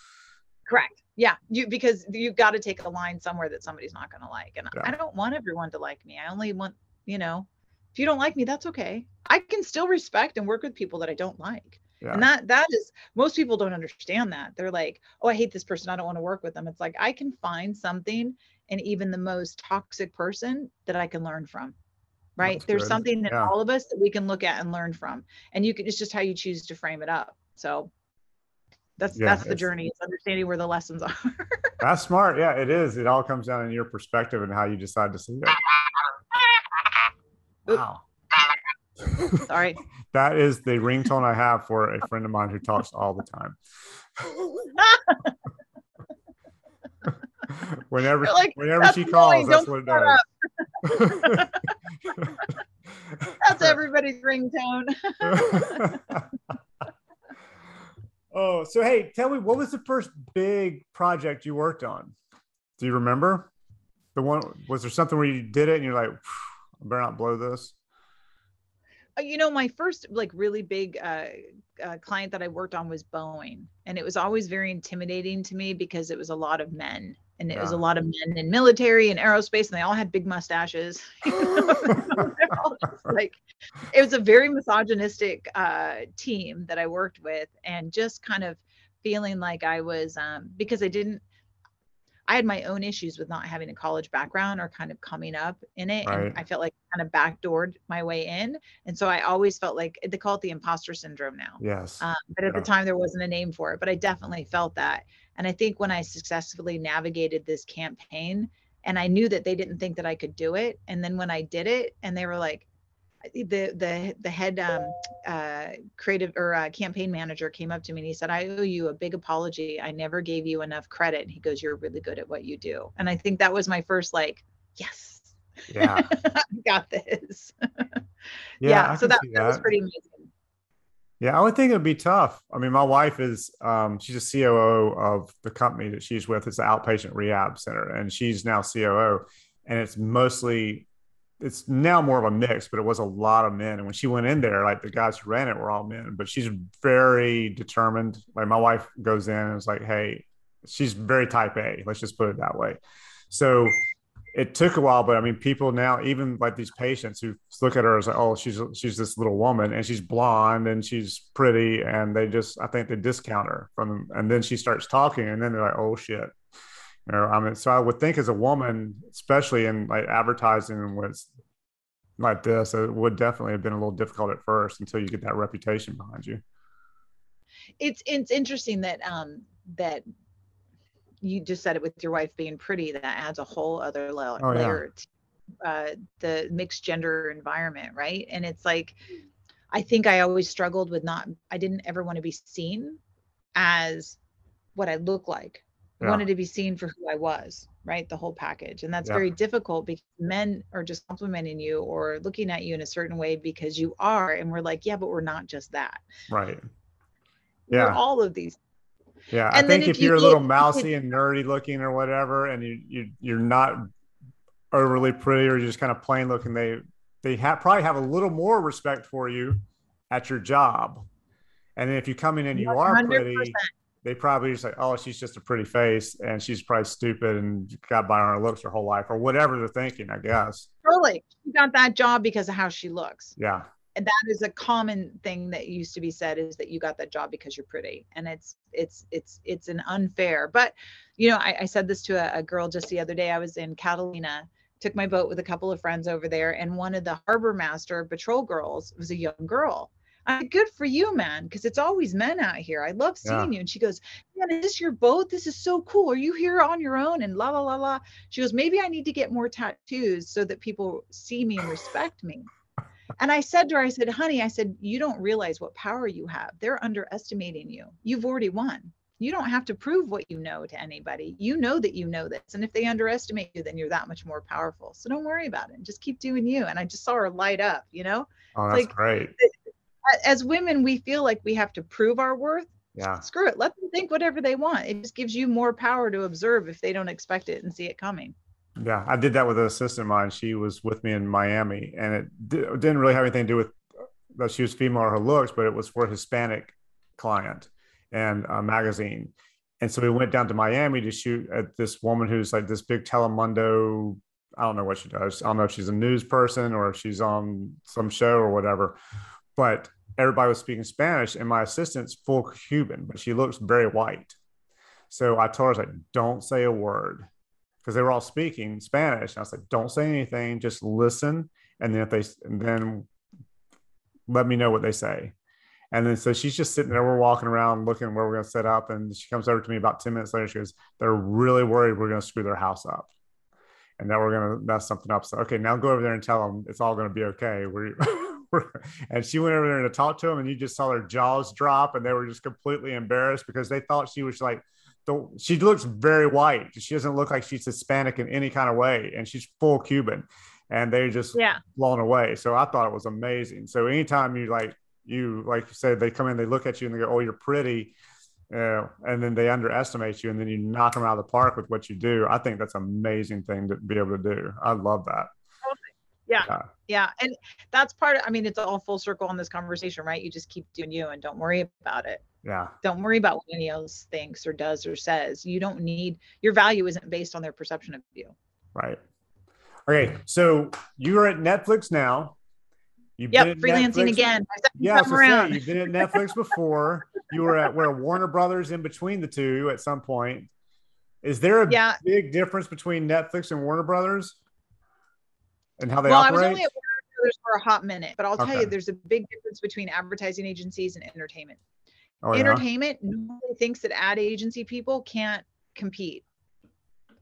correct yeah you because you've got to take a line somewhere that somebody's not gonna like and yeah. i don't want everyone to like me i only want you know if you don't like me that's okay i can still respect and work with people that i don't like yeah. And that that is most people don't understand that. They're like, "Oh, I hate this person. I don't want to work with them." It's like I can find something and even the most toxic person that I can learn from. Right. That's There's good. something in yeah. all of us that we can look at and learn from. And you can it's just how you choose to frame it up. So that's yeah, that's the journey. Understanding where the lessons are. that's smart. Yeah, it is. It all comes down in your perspective and how you decide to see it. Wow. Sorry. that is the ringtone I have for a friend of mine who talks all the time. whenever like, whenever she calls, that's what it does. that's everybody's ringtone. oh, so hey, tell me what was the first big project you worked on? Do you remember? The one was there something where you did it and you're like, I better not blow this? Uh, you know, my first like really big uh, uh, client that I worked on was Boeing, and it was always very intimidating to me because it was a lot of men and it yeah. was a lot of men in military and aerospace and they all had big mustaches like it was a very misogynistic uh, team that i worked with and just kind of feeling like i was um, because i didn't i had my own issues with not having a college background or kind of coming up in it right. and i felt like kind of backdoored my way in and so i always felt like they call it the imposter syndrome now yes um, but at yeah. the time there wasn't a name for it but i definitely felt that and I think when I successfully navigated this campaign, and I knew that they didn't think that I could do it, and then when I did it, and they were like, the the the head um, uh, creative or uh, campaign manager came up to me and he said, "I owe you a big apology. I never gave you enough credit." And he goes, "You're really good at what you do." And I think that was my first like, yes, yeah, got this. yeah, yeah so that, that, that was pretty amazing. Yeah, I would think it'd be tough. I mean, my wife is um, she's a COO of the company that she's with. It's an outpatient rehab center, and she's now COO. And it's mostly it's now more of a mix, but it was a lot of men. And when she went in there, like the guys who ran it were all men, but she's very determined. Like my wife goes in and is like, hey, she's very type A. Let's just put it that way. So it took a while, but I mean, people now, even like these patients who look at her as like, oh, she's she's this little woman and she's blonde and she's pretty, and they just I think they discount her from, and then she starts talking, and then they're like, oh shit, you know. I mean, so I would think as a woman, especially in like advertising was like this, it would definitely have been a little difficult at first until you get that reputation behind you. It's it's interesting that um that you just said it with your wife being pretty that adds a whole other layer, oh, layer to uh, the mixed gender environment right? And it's like i think i always struggled with not i didn't ever want to be seen as what i look like. Yeah. I wanted to be seen for who i was right? The whole package. And that's yeah. very difficult because men are just complimenting you or looking at you in a certain way because you are. And we're like yeah but we're not just that. Right. Yeah. we're all of these yeah, and I think if, if, you're a little mousy and nerdy looking or whatever, and you you you're not overly pretty or you're just kind of plain looking, they they have probably have a little more respect for you at your job. And then if you come in and you 100%. are pretty, they probably just like, oh, she's just a pretty face and she's probably stupid and got by on her looks her whole life or whatever they're thinking, I guess. Totally. She got that job because of how she looks. Yeah and that is a common thing that used to be said is that you got that job because you're pretty and it's it's it's it's an unfair but you know i, I said this to a, a girl just the other day i was in catalina took my boat with a couple of friends over there and one of the harbor master patrol girls was a young girl I'm good for you, man, because it's always men out here. I love seeing yeah. you. And she goes, Man, is this your boat? This is so cool. Are you here on your own? And la la la la. She goes, Maybe I need to get more tattoos so that people see me and respect me And I said to her, I said, honey, I said, you don't realize what power you have. They're underestimating you. You've already won. You don't have to prove what you know to anybody. You know that you know this. And if they underestimate you, then you're that much more powerful. So don't worry about it. Just keep doing you. And I just saw her light up, you know? Oh, that's like, great. As women, we feel like we have to prove our worth. Yeah. Screw it. Let them think whatever they want. It just gives you more power to observe if they don't expect it and see it coming. Yeah, I did that with an assistant of mine. She was with me in Miami, and it didn't really have anything to do with that she was female or her looks, but it was for a Hispanic client and a magazine. And so we went down to Miami to shoot at this woman who's like this big Telemundo. I don't know what she does. I don't know if she's a news person or if she's on some show or whatever. But everybody was speaking Spanish, and my assistant's full Cuban, but she looks very white. So I told her, I was like, don't say a word because they were all speaking Spanish. And I was like, don't say anything, just listen. And then if they, then let me know what they say. And then so she's just sitting there. We're walking around looking where we're going to set up. And she comes over to me about 10 minutes later. She goes, They're really worried we're going to screw their house up. And now we're going to mess something up. So, okay, now go over there and tell them it's all going to be okay. We're, and she went over there to talk to them. And you just saw their jaws drop. And they were just completely embarrassed because they thought she was like, she looks very white. She doesn't look like she's Hispanic in any kind of way, and she's full Cuban, and they're just yeah. blown away. So I thought it was amazing. So anytime you like you like you said, they come in, they look at you, and they go, "Oh, you're pretty," uh, and then they underestimate you, and then you knock them out of the park with what you do. I think that's an amazing thing to be able to do. I love that. Yeah. yeah. Yeah. And that's part of, I mean, it's all full circle on this conversation, right? You just keep doing you and don't worry about it. Yeah. Don't worry about what anyone else thinks or does or says. You don't need your value isn't based on their perception of you. Right. Okay. So you're at Netflix now. You've yep, freelancing Netflix. again. Yeah, so say, you've been at Netflix before. you were at where Warner Brothers in between the two at some point. Is there a yeah. big difference between Netflix and Warner Brothers and how they well, operate? I was only at Warner Brothers for a hot minute, but I'll tell okay. you, there's a big difference between advertising agencies and entertainment. Oh, entertainment yeah? normally thinks that ad agency people can't compete.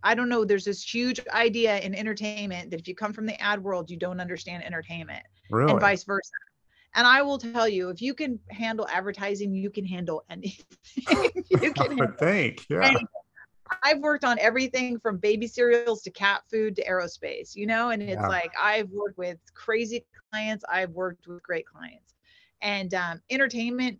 I don't know. There's this huge idea in entertainment that if you come from the ad world, you don't understand entertainment, really? and vice versa. And I will tell you, if you can handle advertising, you can handle anything. you can I think, yeah. Anything. I've worked on everything from baby cereals to cat food to aerospace, you know, and it's yeah. like I've worked with crazy clients, I've worked with great clients. And um, entertainment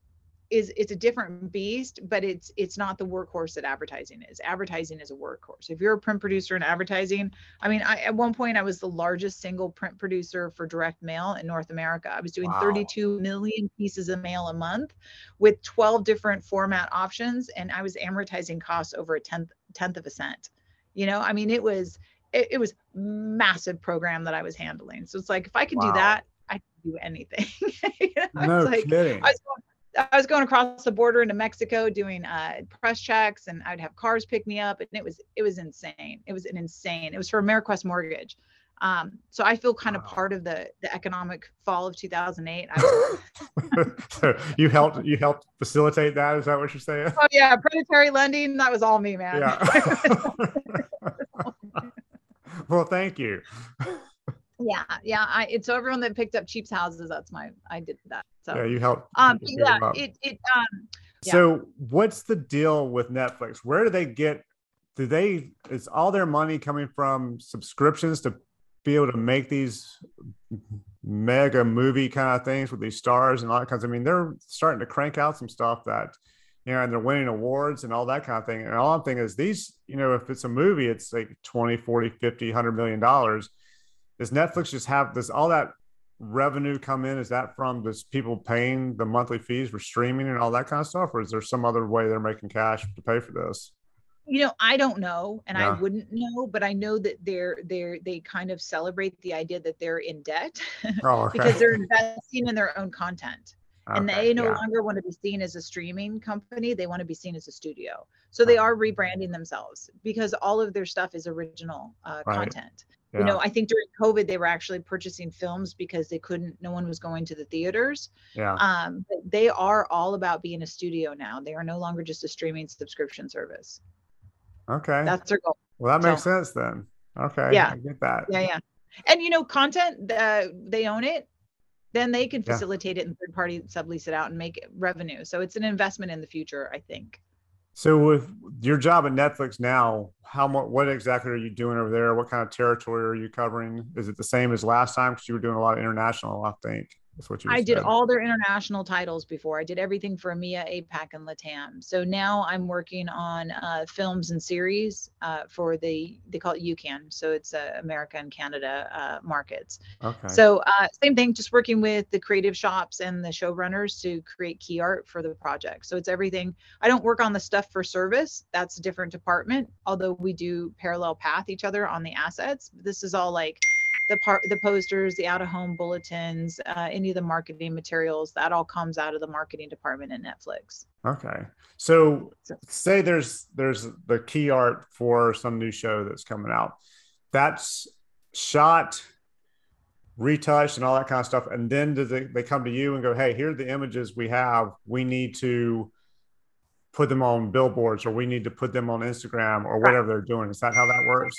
is it's a different beast but it's it's not the workhorse that advertising is advertising is a workhorse if you're a print producer in advertising i mean I, at one point i was the largest single print producer for direct mail in north america i was doing wow. 32 million pieces of mail a month with 12 different format options and i was amortizing costs over a tenth tenth of a cent you know i mean it was it, it was massive program that i was handling so it's like if i can wow. do that I can do anything. you know, no like, kidding. I was going, I was going across the border into Mexico doing uh, press checks, and I'd have cars pick me up, and it was it was insane. It was an insane. It was for AmeriQuest Mortgage. Um, so I feel kind of part of the the economic fall of 2008. so you helped you helped facilitate that. Is that what you're saying? Oh yeah, predatory lending. That was all me, man. Yeah. well, thank you yeah yeah i it's everyone that picked up cheap's houses that's my i did that so. Yeah you helped um yeah it, it um yeah. so what's the deal with netflix? Where do they get do they is all their money coming from subscriptions to be able to make these mega movie kind of things with these stars and all that kinds of, i mean they're starting to crank out some stuff that you know and they're winning awards and all that kind of thing and all i'm thinking is these you know if it's a movie it's like 20 40 50 100 million dollars does Netflix just have does all that revenue come in? Is that from just people paying the monthly fees for streaming and all that kind of stuff, or is there some other way they're making cash to pay for this? You know, I don't know, and yeah. I wouldn't know, but I know that they're they're they kind of celebrate the idea that they're in debt oh, okay. because they're investing in their own content. Okay, and they no yeah. longer want to be seen as a streaming company they want to be seen as a studio so they are rebranding themselves because all of their stuff is original uh, right. content yeah. you know i think during covid they were actually purchasing films because they couldn't no one was going to the theaters. Yeah. Um they are all about being a studio now. They are no longer just a streaming subscription service. Okay. That's their goal. Well that makes so, sense then. Okay yeah. I get that. Yeah yeah. And you know content uh, they own it then they can facilitate yeah. it and third party sublease it out and make revenue. So it's an investment in the future, I think. So with your job at Netflix now, how much, what exactly are you doing over there? What kind of territory are you covering? Is it the same as last time? Because you were doing a lot of international, I think. That's what you. I did all their international titles before. I did everything for EMEA, APAC, and LATAM. So now I'm working on uh, films and series uh, for the they call it UCAN. So it's uh, America and Canada uh, markets. Okay. So uh, same thing, just working with the creative shops and the showrunners to create key art for the project. So it's everything. I don't work on the stuff for service. That's a different department. Although we do parallel path each other on the assets. This is all like the part the posters the out of home bulletins uh, any of the marketing materials that all comes out of the marketing department at netflix. Okay. So, so say there's there's the key art for some new show that's coming out. That's shot retouched and all that kind of stuff and then do they, they come to you and go hey here are the images we have. We need to put them on billboards or we need to put them on instagram or whatever they're doing. Is that how that works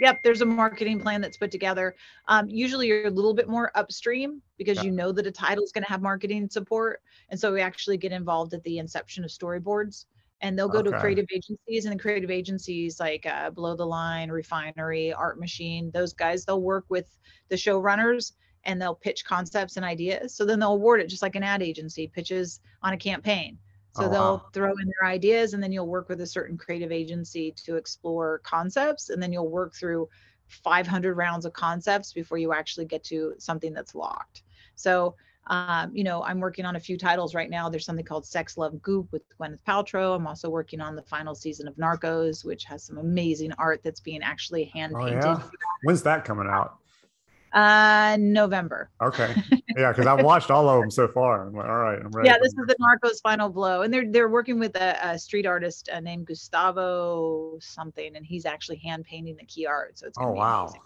Yep, there's a marketing plan that's put together. Um, usually you're a little bit more upstream because yeah. you know that a title is going to have marketing support. And so we actually get involved at the inception of storyboards and they'll go okay. to creative agencies and the creative agencies like uh, Below the Line, Refinery, Art Machine, those guys, they'll work with the showrunners and they'll pitch concepts and ideas. So then they'll award it just like an ad agency pitches on a campaign. So oh, they'll wow. throw in their ideas and then you'll work with a certain creative agency to explore concepts and then you'll work through 500 rounds of concepts before you actually get to something that's locked. So um, you know, I'm working on a few titles right now. There's something called Sex Love Goop with Gwyneth Paltrow. I'm also working on the final season of Narcos, which has some amazing art that's being actually hand painted. Oh, yeah? When's that coming out? Uh, November. Okay. Yeah, because I've watched all of them so far. I'm like, all right, I'm ready. Yeah, this is the Narcos Final Blow, and they're they're working with a, a street artist uh, named Gustavo something, and he's actually hand painting the key art. So it's oh wow. Amazing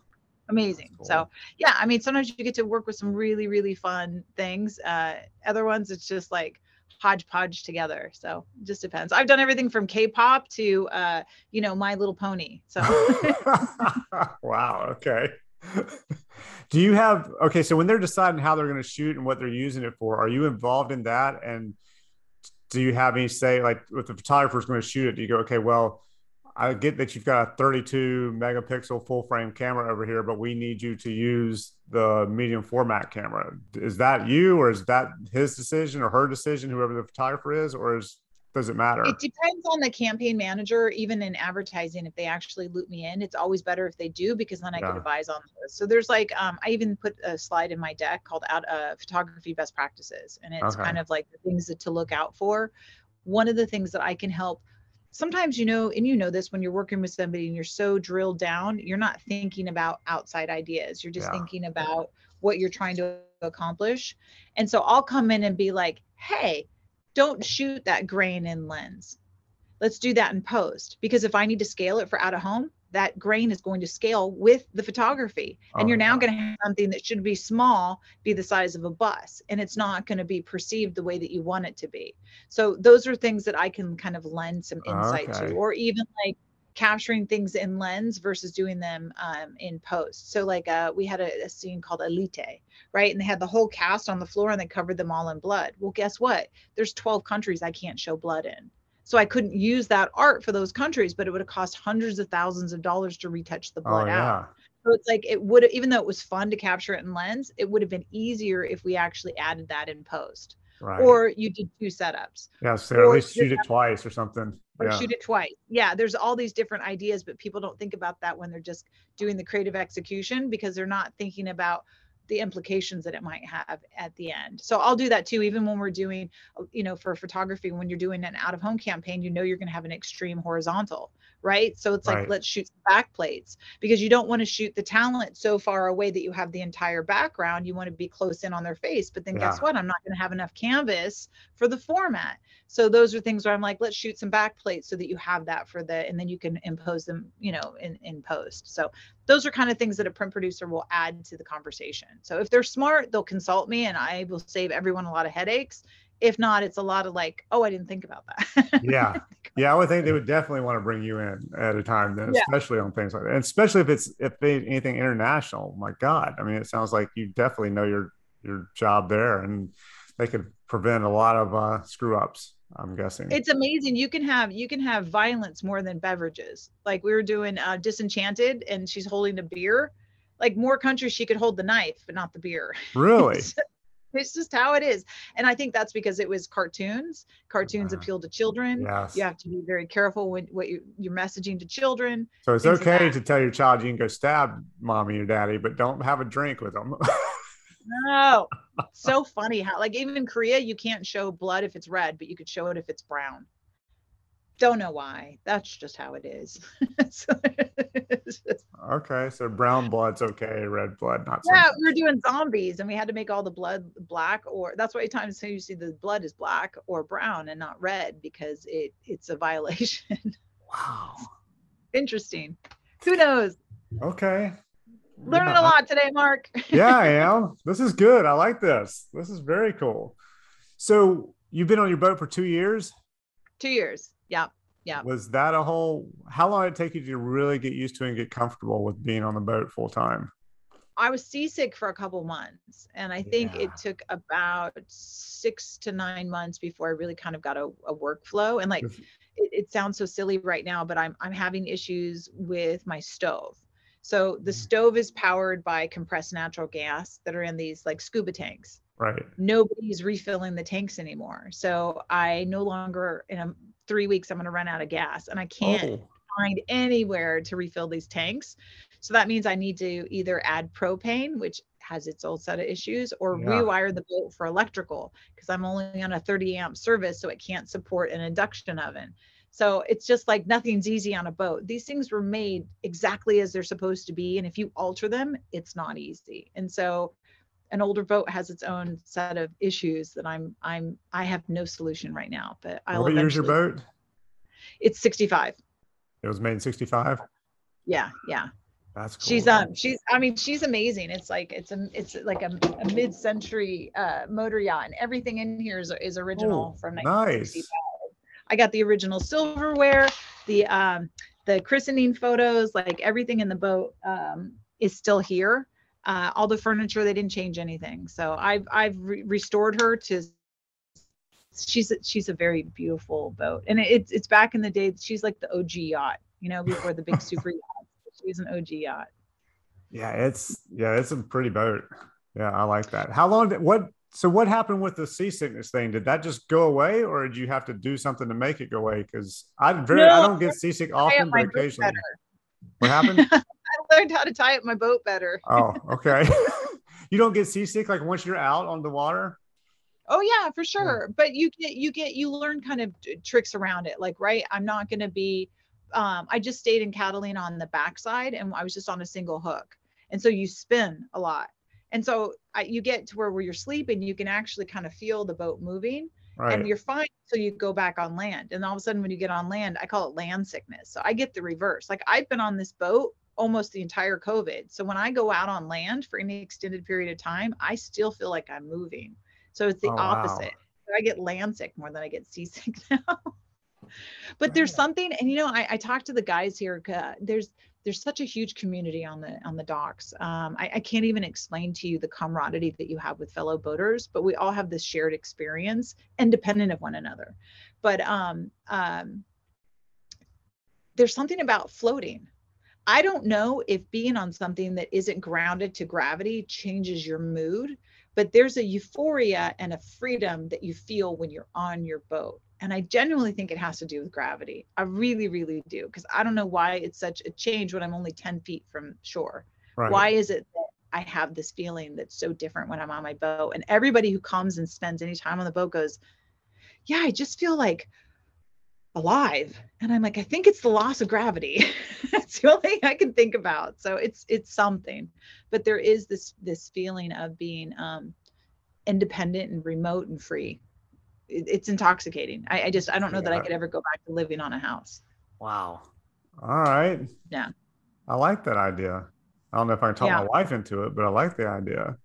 amazing. Cool. So yeah, I mean, sometimes you get to work with some really, really fun things. Uh, other ones, it's just like hodgepodge together. So it just depends. I've done everything from K-pop to, uh, you know, My Little Pony. So. wow. Okay. do you have okay so when they're deciding how they're going to shoot and what they're using it for are you involved in that? And do you have any say like if the photographer is going to shoot it do you go okay well i get that you've got a 32 megapixel full frame camera over here but we need you to use the medium format camera. Is that you or is that his decision or her decision whoever the photographer is or is does it matter? It depends on the campaign manager. Even in advertising, if they actually loop me in, it's always better if they do because then I yeah. can advise on those. So there's like, um, I even put a slide in my deck called "Out uh, Photography Best Practices," and it's okay. kind of like the things that to look out for. One of the things that I can help. Sometimes you know, and you know this when you're working with somebody and you're so drilled down, you're not thinking about outside ideas. You're just yeah. thinking about what you're trying to accomplish. And so I'll come in and be like, "Hey." Don't shoot that grain in lens. Let's do that in post because if I need to scale it for out of home, that grain is going to scale with the photography. And oh, you're now oh, going to have something that should be small be the size of a bus and it's not going to be perceived the way that you want it to be. So those are things that I can kind of lend some insight okay. to or even like capturing things in lens versus doing them um, in post. So like uh, we had a, a, scene called Elite, right? And they had the whole cast on the floor and they covered them all in blood. Well, guess what? There's 12 countries I can't show blood in. So I couldn't use that art for those countries, but it would have cost hundreds of thousands of dollars to retouch the blood oh, yeah. out. So it's like it would, even though it was fun to capture it in lens, it would have been easier if we actually added that in post. Right. Or you did two setups. Yeah, so or at least shoot it twice or something or yeah. shoot it twice. Yeah, there's all these different ideas, but people don't think about that when they're just doing the creative execution because they're not thinking about the implications that it might have at the end. So I'll do that too, even when we're doing, you know, for photography, when you're doing an out of home campaign, you know, you're going to have an extreme horizontal, right? So it's right. like, let's shoot back plates because you don't want to shoot the talent so far away that you have the entire background. You want to be close in on their face. But then yeah. guess what? I'm not going to have enough canvas for the format. So those are things where I'm like, let's shoot some back plates so that you have that for the, and then you can impose them, you know, in, in post. So those are kind of things that a print producer will add to the conversation. So if they're smart, they'll consult me and I will save everyone a lot of headaches. If not, it's a lot of like, oh, I didn't think about that. yeah. Yeah. I would think they would definitely want to bring you in at a time then, yeah. especially on things like that. And especially if it's, if they, anything international, my God. I mean, it sounds like you definitely know your, your job there, and they could prevent a lot of uh, screw ups. I'm guessing it's amazing. You can have you can have violence more than beverages. Like we were doing uh, Disenchanted, and she's holding a beer. Like more countries, she could hold the knife, but not the beer. Really? It's just how it is. And i think that's because it was cartoons. Cartoons uh, appeal to children. Yes. you have to be very careful when what you, you're messaging to children so it's okay to tell your child you can go stab mommy or daddy but don't have a drink with them. No. So funny how like even in korea you can't show blood if it's red but you could show it if it's brown don't know why. That's just how it is. so just... Okay, so brown blood's okay, red blood not. Yeah, we were doing zombies, and we had to make all the blood black, or that's why times you see the blood is black or brown and not red because it it's a violation. Wow. Interesting. Who knows? Okay. Learning yeah. a lot today, Mark. yeah, I am. This is good. I like this. This is very cool. So you've been on your boat for two years. Two years. Yeah. Yeah. Was that a whole how long did it take you to really get used to and get comfortable with being on the boat full time? I was seasick for a couple months and I think yeah. it took about six to nine months before I really kind of got a, a workflow. And like it, it, sounds so silly right now, but I'm I'm having issues with my stove. So the mm. stove is powered by compressed natural gas that are in these like scuba tanks. Right. Nobody's refilling the tanks anymore. So I no longer in a three weeks i'm going to run out of gas and i can't oh. find anywhere to refill these tanks so that means i need to either add propane which has its own set of issues or yeah. rewire the boat for electrical because i'm only on a 30 amp service so it can't support an induction oven so it's just like nothing's easy on a boat these things were made exactly as they're supposed to be and if you alter them it's not easy and so an older boat has its own set of issues that I'm I'm I have no solution right now. But I'll what year's your boat? It's 65. It was made in 65. Yeah, yeah. That's cool. She's um she's I mean she's amazing. It's like it's a it's like a, a mid-century uh motor yacht and everything in here is is original oh, from 1965. Nice. I got the original silverware, the um the christening photos, like everything in the boat um is still here uh, all the furniture they didn't change anything. So i've i've re- restored her to she's she's a very beautiful boat. And it's it's back in the day she's like the og yacht you know before the big super yacht she's an og yacht. Yeah it's yeah it's a pretty boat. Yeah i like that. How long did what so what happened with the seasickness thing? Did that just go away or did you have to do something to make it go away? Because i very no, i don't get seasick often but occasionally. what happened learned how to tie up my boat better. oh, okay. you don't get seasick like once you're out on the water. Oh yeah, for sure. Yeah. But you get you get you learn kind of tricks around it. Like right, I'm not going to be. Um, I just stayed in Catalina on the backside, and I was just on a single hook, and so you spin a lot, and so I, you get to where where you're sleeping, you can actually kind of feel the boat moving. Right. and you're fine so you go back on land and all of a sudden when you get on land i call it land sickness so i get the reverse like i've been on this boat almost the entire COVID. So when I go out on land for any extended period of time, I still feel like I'm moving. So it's the oh, opposite. Wow. I get land sick more than I get seasick now. but there's something, and you know, I, I talked to the guys here. Uh, there's there's such a huge community on the on the docks. Um, I, I can't even explain to you the camaraderie that you have with fellow boaters, but we all have this shared experience, independent of one another. But um, um, there's something about floating I don't know if being on something that isn't grounded to gravity changes your mood, but there's a euphoria and a freedom that you feel when you're on your boat. And I genuinely think it has to do with gravity. I really, really do. Because I don't know why it's such a change when I'm only 10 feet from shore. Right. Why is it that I have this feeling that's so different when I'm on my boat? And everybody who comes and spends any time on the boat goes, Yeah, I just feel like alive. And i'm like i think it's the loss of gravity. That's the only thing i can think about. So it's it's something. But there is this this feeling of being um independent and remote and free. It, it's intoxicating. I, I, just i don't know yeah. that i could ever go back to living on a house. Wow. All right. Yeah. I like that idea. I don't know if i can talk yeah. my wife into it but i like the idea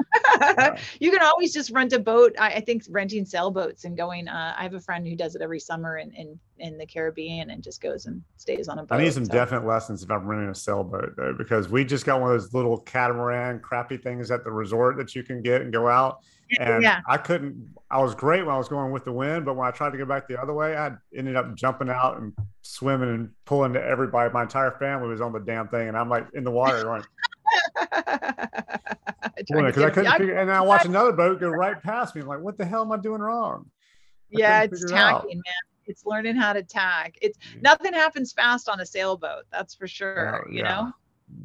you can always just rent a boat. I, I, think renting sailboats and going. Uh, I have a friend who does it every summer in, in in the Caribbean and just goes and stays on a boat. I need some so. definite lessons if I'm renting a sailboat though, because we just got one of those little catamaran crappy things at the resort that you can get and go out. And yeah. I couldn't. I was great when I was going with the wind, but when I tried to go back the other way, I ended up jumping out and swimming and pulling to everybody. My entire family was on the damn thing, and I'm like in the water going. Because I couldn't figure, and I watch another boat go right past me. I'm like, what the hell am I doing wrong? I yeah, it's tacking, it man. It's learning how to tack. It's nothing happens fast on a sailboat. That's for sure. Yeah, you know.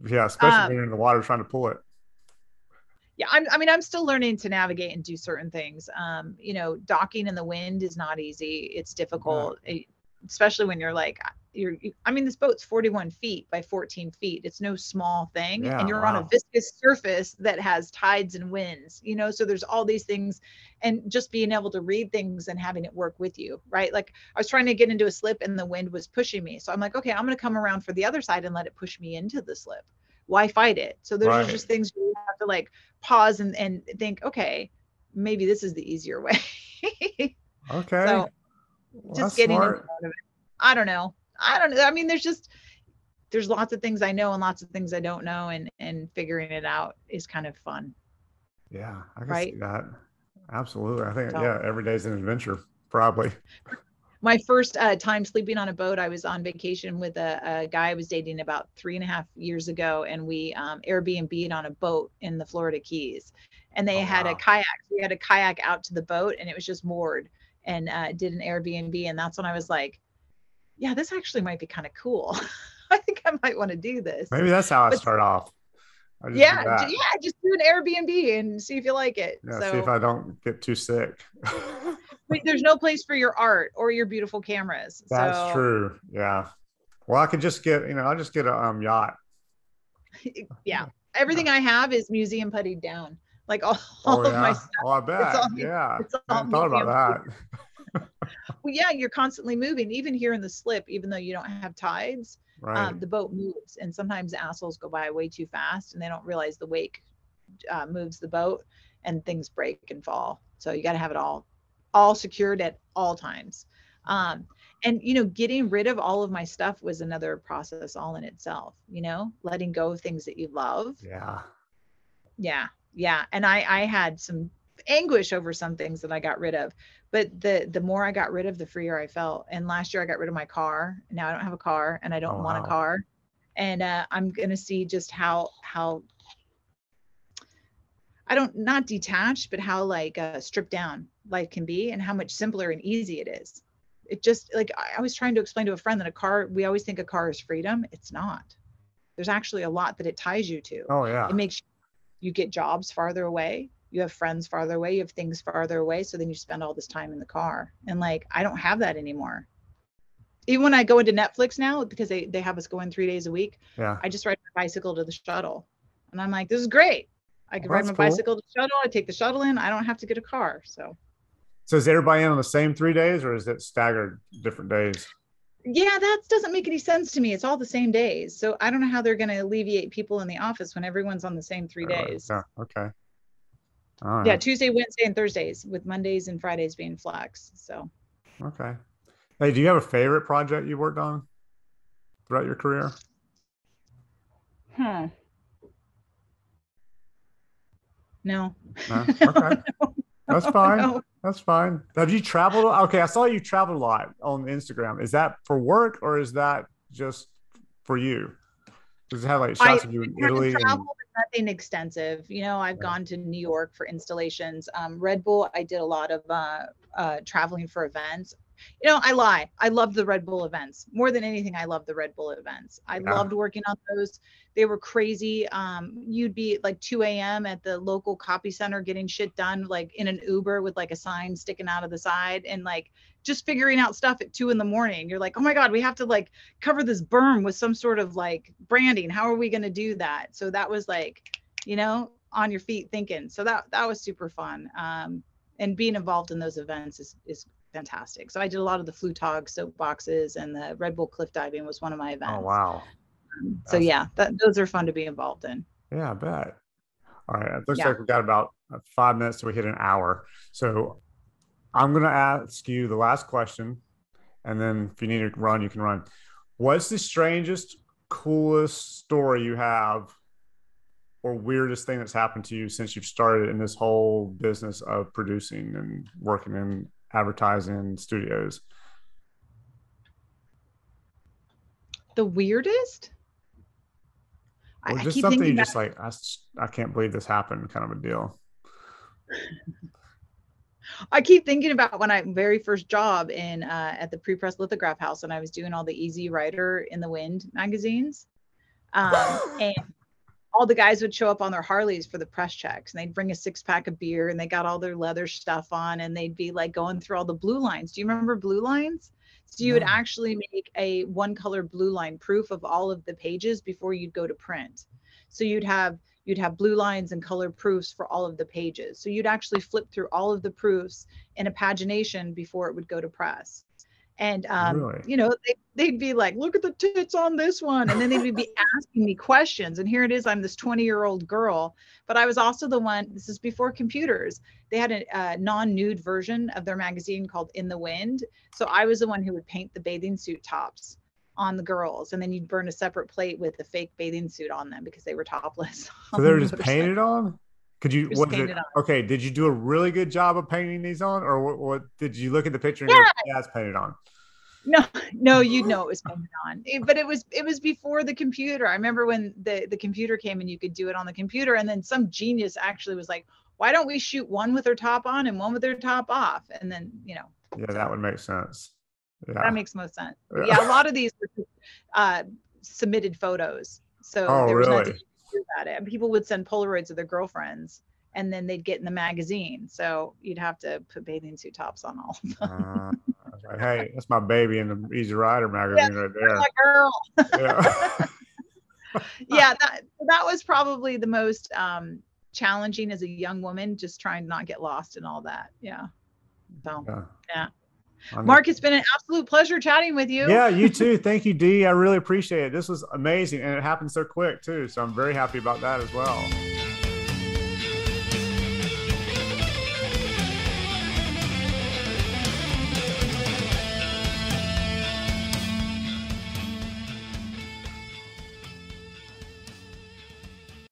Yeah, especially um, when you're in the water trying to pull it. Yeah, I'm, I mean, I'm still learning to navigate and do certain things. Um, you know, docking in the wind is not easy. It's difficult, yeah. Especially when you're like, uh, you're i mean this boat's 41 feet by 14 feet. It's no small thing yeah, and you're wow. on a viscous surface that has tides and winds you know? So there's all these things and just being able to read things and having it work with you right? Like i was trying to get into a slip and the wind was pushing me. So i'm like okay i'm going to come around for the other side and let it push me into the slip. Why fight it? So those right. are just things you have to like pause and, and think okay maybe this is the easier way. Okay. So well, just getting into it i don't know I don't know. I mean, there's just there's lots of things I know and lots of things I don't know, and and figuring it out is kind of fun. Yeah, I can right? see that. Absolutely. I think so, yeah, every day's an adventure, probably. My first uh, time sleeping on a boat, I was on vacation with a, a, guy I was dating about three and a half years ago, and we um, Airbnb'd on a boat in the Florida Keys. And they oh, had wow. a kayak. We had a kayak out to the boat, and it was just moored. And uh, did an Airbnb, and that's when I was like, yeah, this actually might be kind of cool. I think I might want to do this. Maybe that's how but, I start off. I yeah, yeah, just do an Airbnb and see if you like it. Yeah, so, see if I don't get too sick. there's no place for your art or your beautiful cameras. That's so. true. Yeah. Well, I could just get, you know, I'll just get a um, yacht. yeah. Everything I have is museum puttied down. Like all, all oh, of my stuff. Oh, I bet. All, yeah. I thought about that well, yeah, you're constantly moving, even here in the slip, even though you don't have tides, um, right. um, the boat moves. And sometimes assholes go by way too fast and they don't realize the wake uh, moves the boat and things break and fall. So you got to have it all, all secured at all times. Um, and you know, getting rid of all of my stuff was another process all in itself. You know, letting go of things that you love. Yeah. Yeah, yeah. And I, I had some anguish over some things that I got rid of but the the more I got rid of, the freer I felt. And last year I got rid of my car. Now I don't have a car, and I don't oh, want wow. a car. And uh, I'm gonna see just how how I don't not detached, but how like uh, stripped down life can be, and how much simpler and easy it is. It just like I was trying to explain to a friend that a car. We always think a car is freedom. It's not. There's actually a lot that it ties you to. Oh yeah. It makes you get jobs farther away you have friends farther away, you have things farther away. So then you spend all this time in the car. And like, I don't have that anymore. Even when I go into Netflix now, because they, they have us going three days a week, yeah. I just ride my bicycle to the shuttle. And I'm like, this is great. I can well, ride my cool. bicycle to the shuttle. I take the shuttle in. I don't have to get a car. So, so is everybody in on the same three days or is it staggered different days? Yeah, that doesn't make any sense to me. It's all the same days. So I don't know how they're going to alleviate people in the office when everyone's on the same three days. Uh, okay. Right. Yeah, Tuesday, Wednesday, and Thursdays, with Mondays and Fridays being flex. So. Okay. Hey, do you have a favorite project you worked on throughout your career? Hmm. No. no? Okay. That's fine. No. That's fine. Have you traveled? Okay, I saw you travel a lot on Instagram. Is that for work or is that just for you? Does it have like shots I, of you in Italy? And nothing extensive. You know, I've gone to New York for installations. Um, Red Bull, I did a lot of uh, uh, traveling for events. You know, I lie. I loved the Red Bull events more than anything. I loved the Red Bull events. I yeah. loved working on those. They were crazy. Um, you'd be like 2 a.m. at the local copy center getting shit done, like in an Uber with like a sign sticking out of the side, and like just figuring out stuff at two in the morning. You're like, oh my God, we have to like cover this berm with some sort of like branding. How are we going to do that? So that was like, you know, on your feet thinking. So that that was super fun. Um, and being involved in those events is is fantastic. So I did a lot of the Flugtag soap boxes and the Red Bull cliff diving was one of my oh, events. Oh wow. Um, so yeah, that, those are fun to be involved in. Yeah, I bet. All right. It looks yeah. like we've got about uh, five minutes till we hit an hour. So I'm going to ask you the last question. And then if you need to run, you can run. What's the strangest, coolest story you have or weirdest thing that's happened to you since you've started in this whole business of producing and working in advertising studios? The weirdest? Or just something you just like, I, I can't believe this happened kind of a deal. I keep thinking about when I very first job in uh, at the pre-press lithograph house, and I was doing all the Easy Rider in the Wind magazines, um, and all the guys would show up on their Harleys for the press checks, and they'd bring a six pack of beer, and they got all their leather stuff on, and they'd be like going through all the blue lines. Do you remember blue lines? So you would actually make a one color blue line proof of all of the pages before you'd go to print. So you'd have you'd have blue lines and color proofs for all of the pages. So you'd actually flip through all of the proofs in a pagination before it would go to press. And um, really? you know, they, they'd be like, look at the tits on this one. And then they'd be asking me questions. And here it is, I'm this 20-year-old girl, but I was also the one, this is before computers. They had a, a non-nude version of their magazine called In the Wind. So I was the one who would paint the bathing suit tops on the girls and then you'd burn a separate plate with a fake bathing suit on them because they were topless. So they were just painted on? Could you what it, okay, did you do a really good job of painting these on or what, what did you look at the picture and yeah. go, yeah, it's painted on? No, no, you'd know it was painted on. It, but it was it was before the computer. I remember when the the computer came and you could do it on the computer and then some genius actually was like, why don't we shoot one with their top on and one with their top off? And then, you know. Yeah, that would make sense. Yeah. That makes most sense. Yeah. yeah, a lot of these were uh, submitted photos. So oh, there was really? nothing about it. And people would send Polaroids of their girlfriends and then they'd get in the magazine. So you'd have to put bathing suit tops on all of them. Uh, like, hey, that's my baby in the Easy Rider magazine yeah, right there. My girl. Yeah. yeah, that that was probably the most um, challenging as a young woman, just trying to not get lost in all that. Yeah. So yeah. yeah. Mark, it's been an absolute pleasure chatting with you. Yeah, you too. Thank you, Dee. I really appreciate it. This was amazing, and it happened so quick too. So I'm very happy about that as well.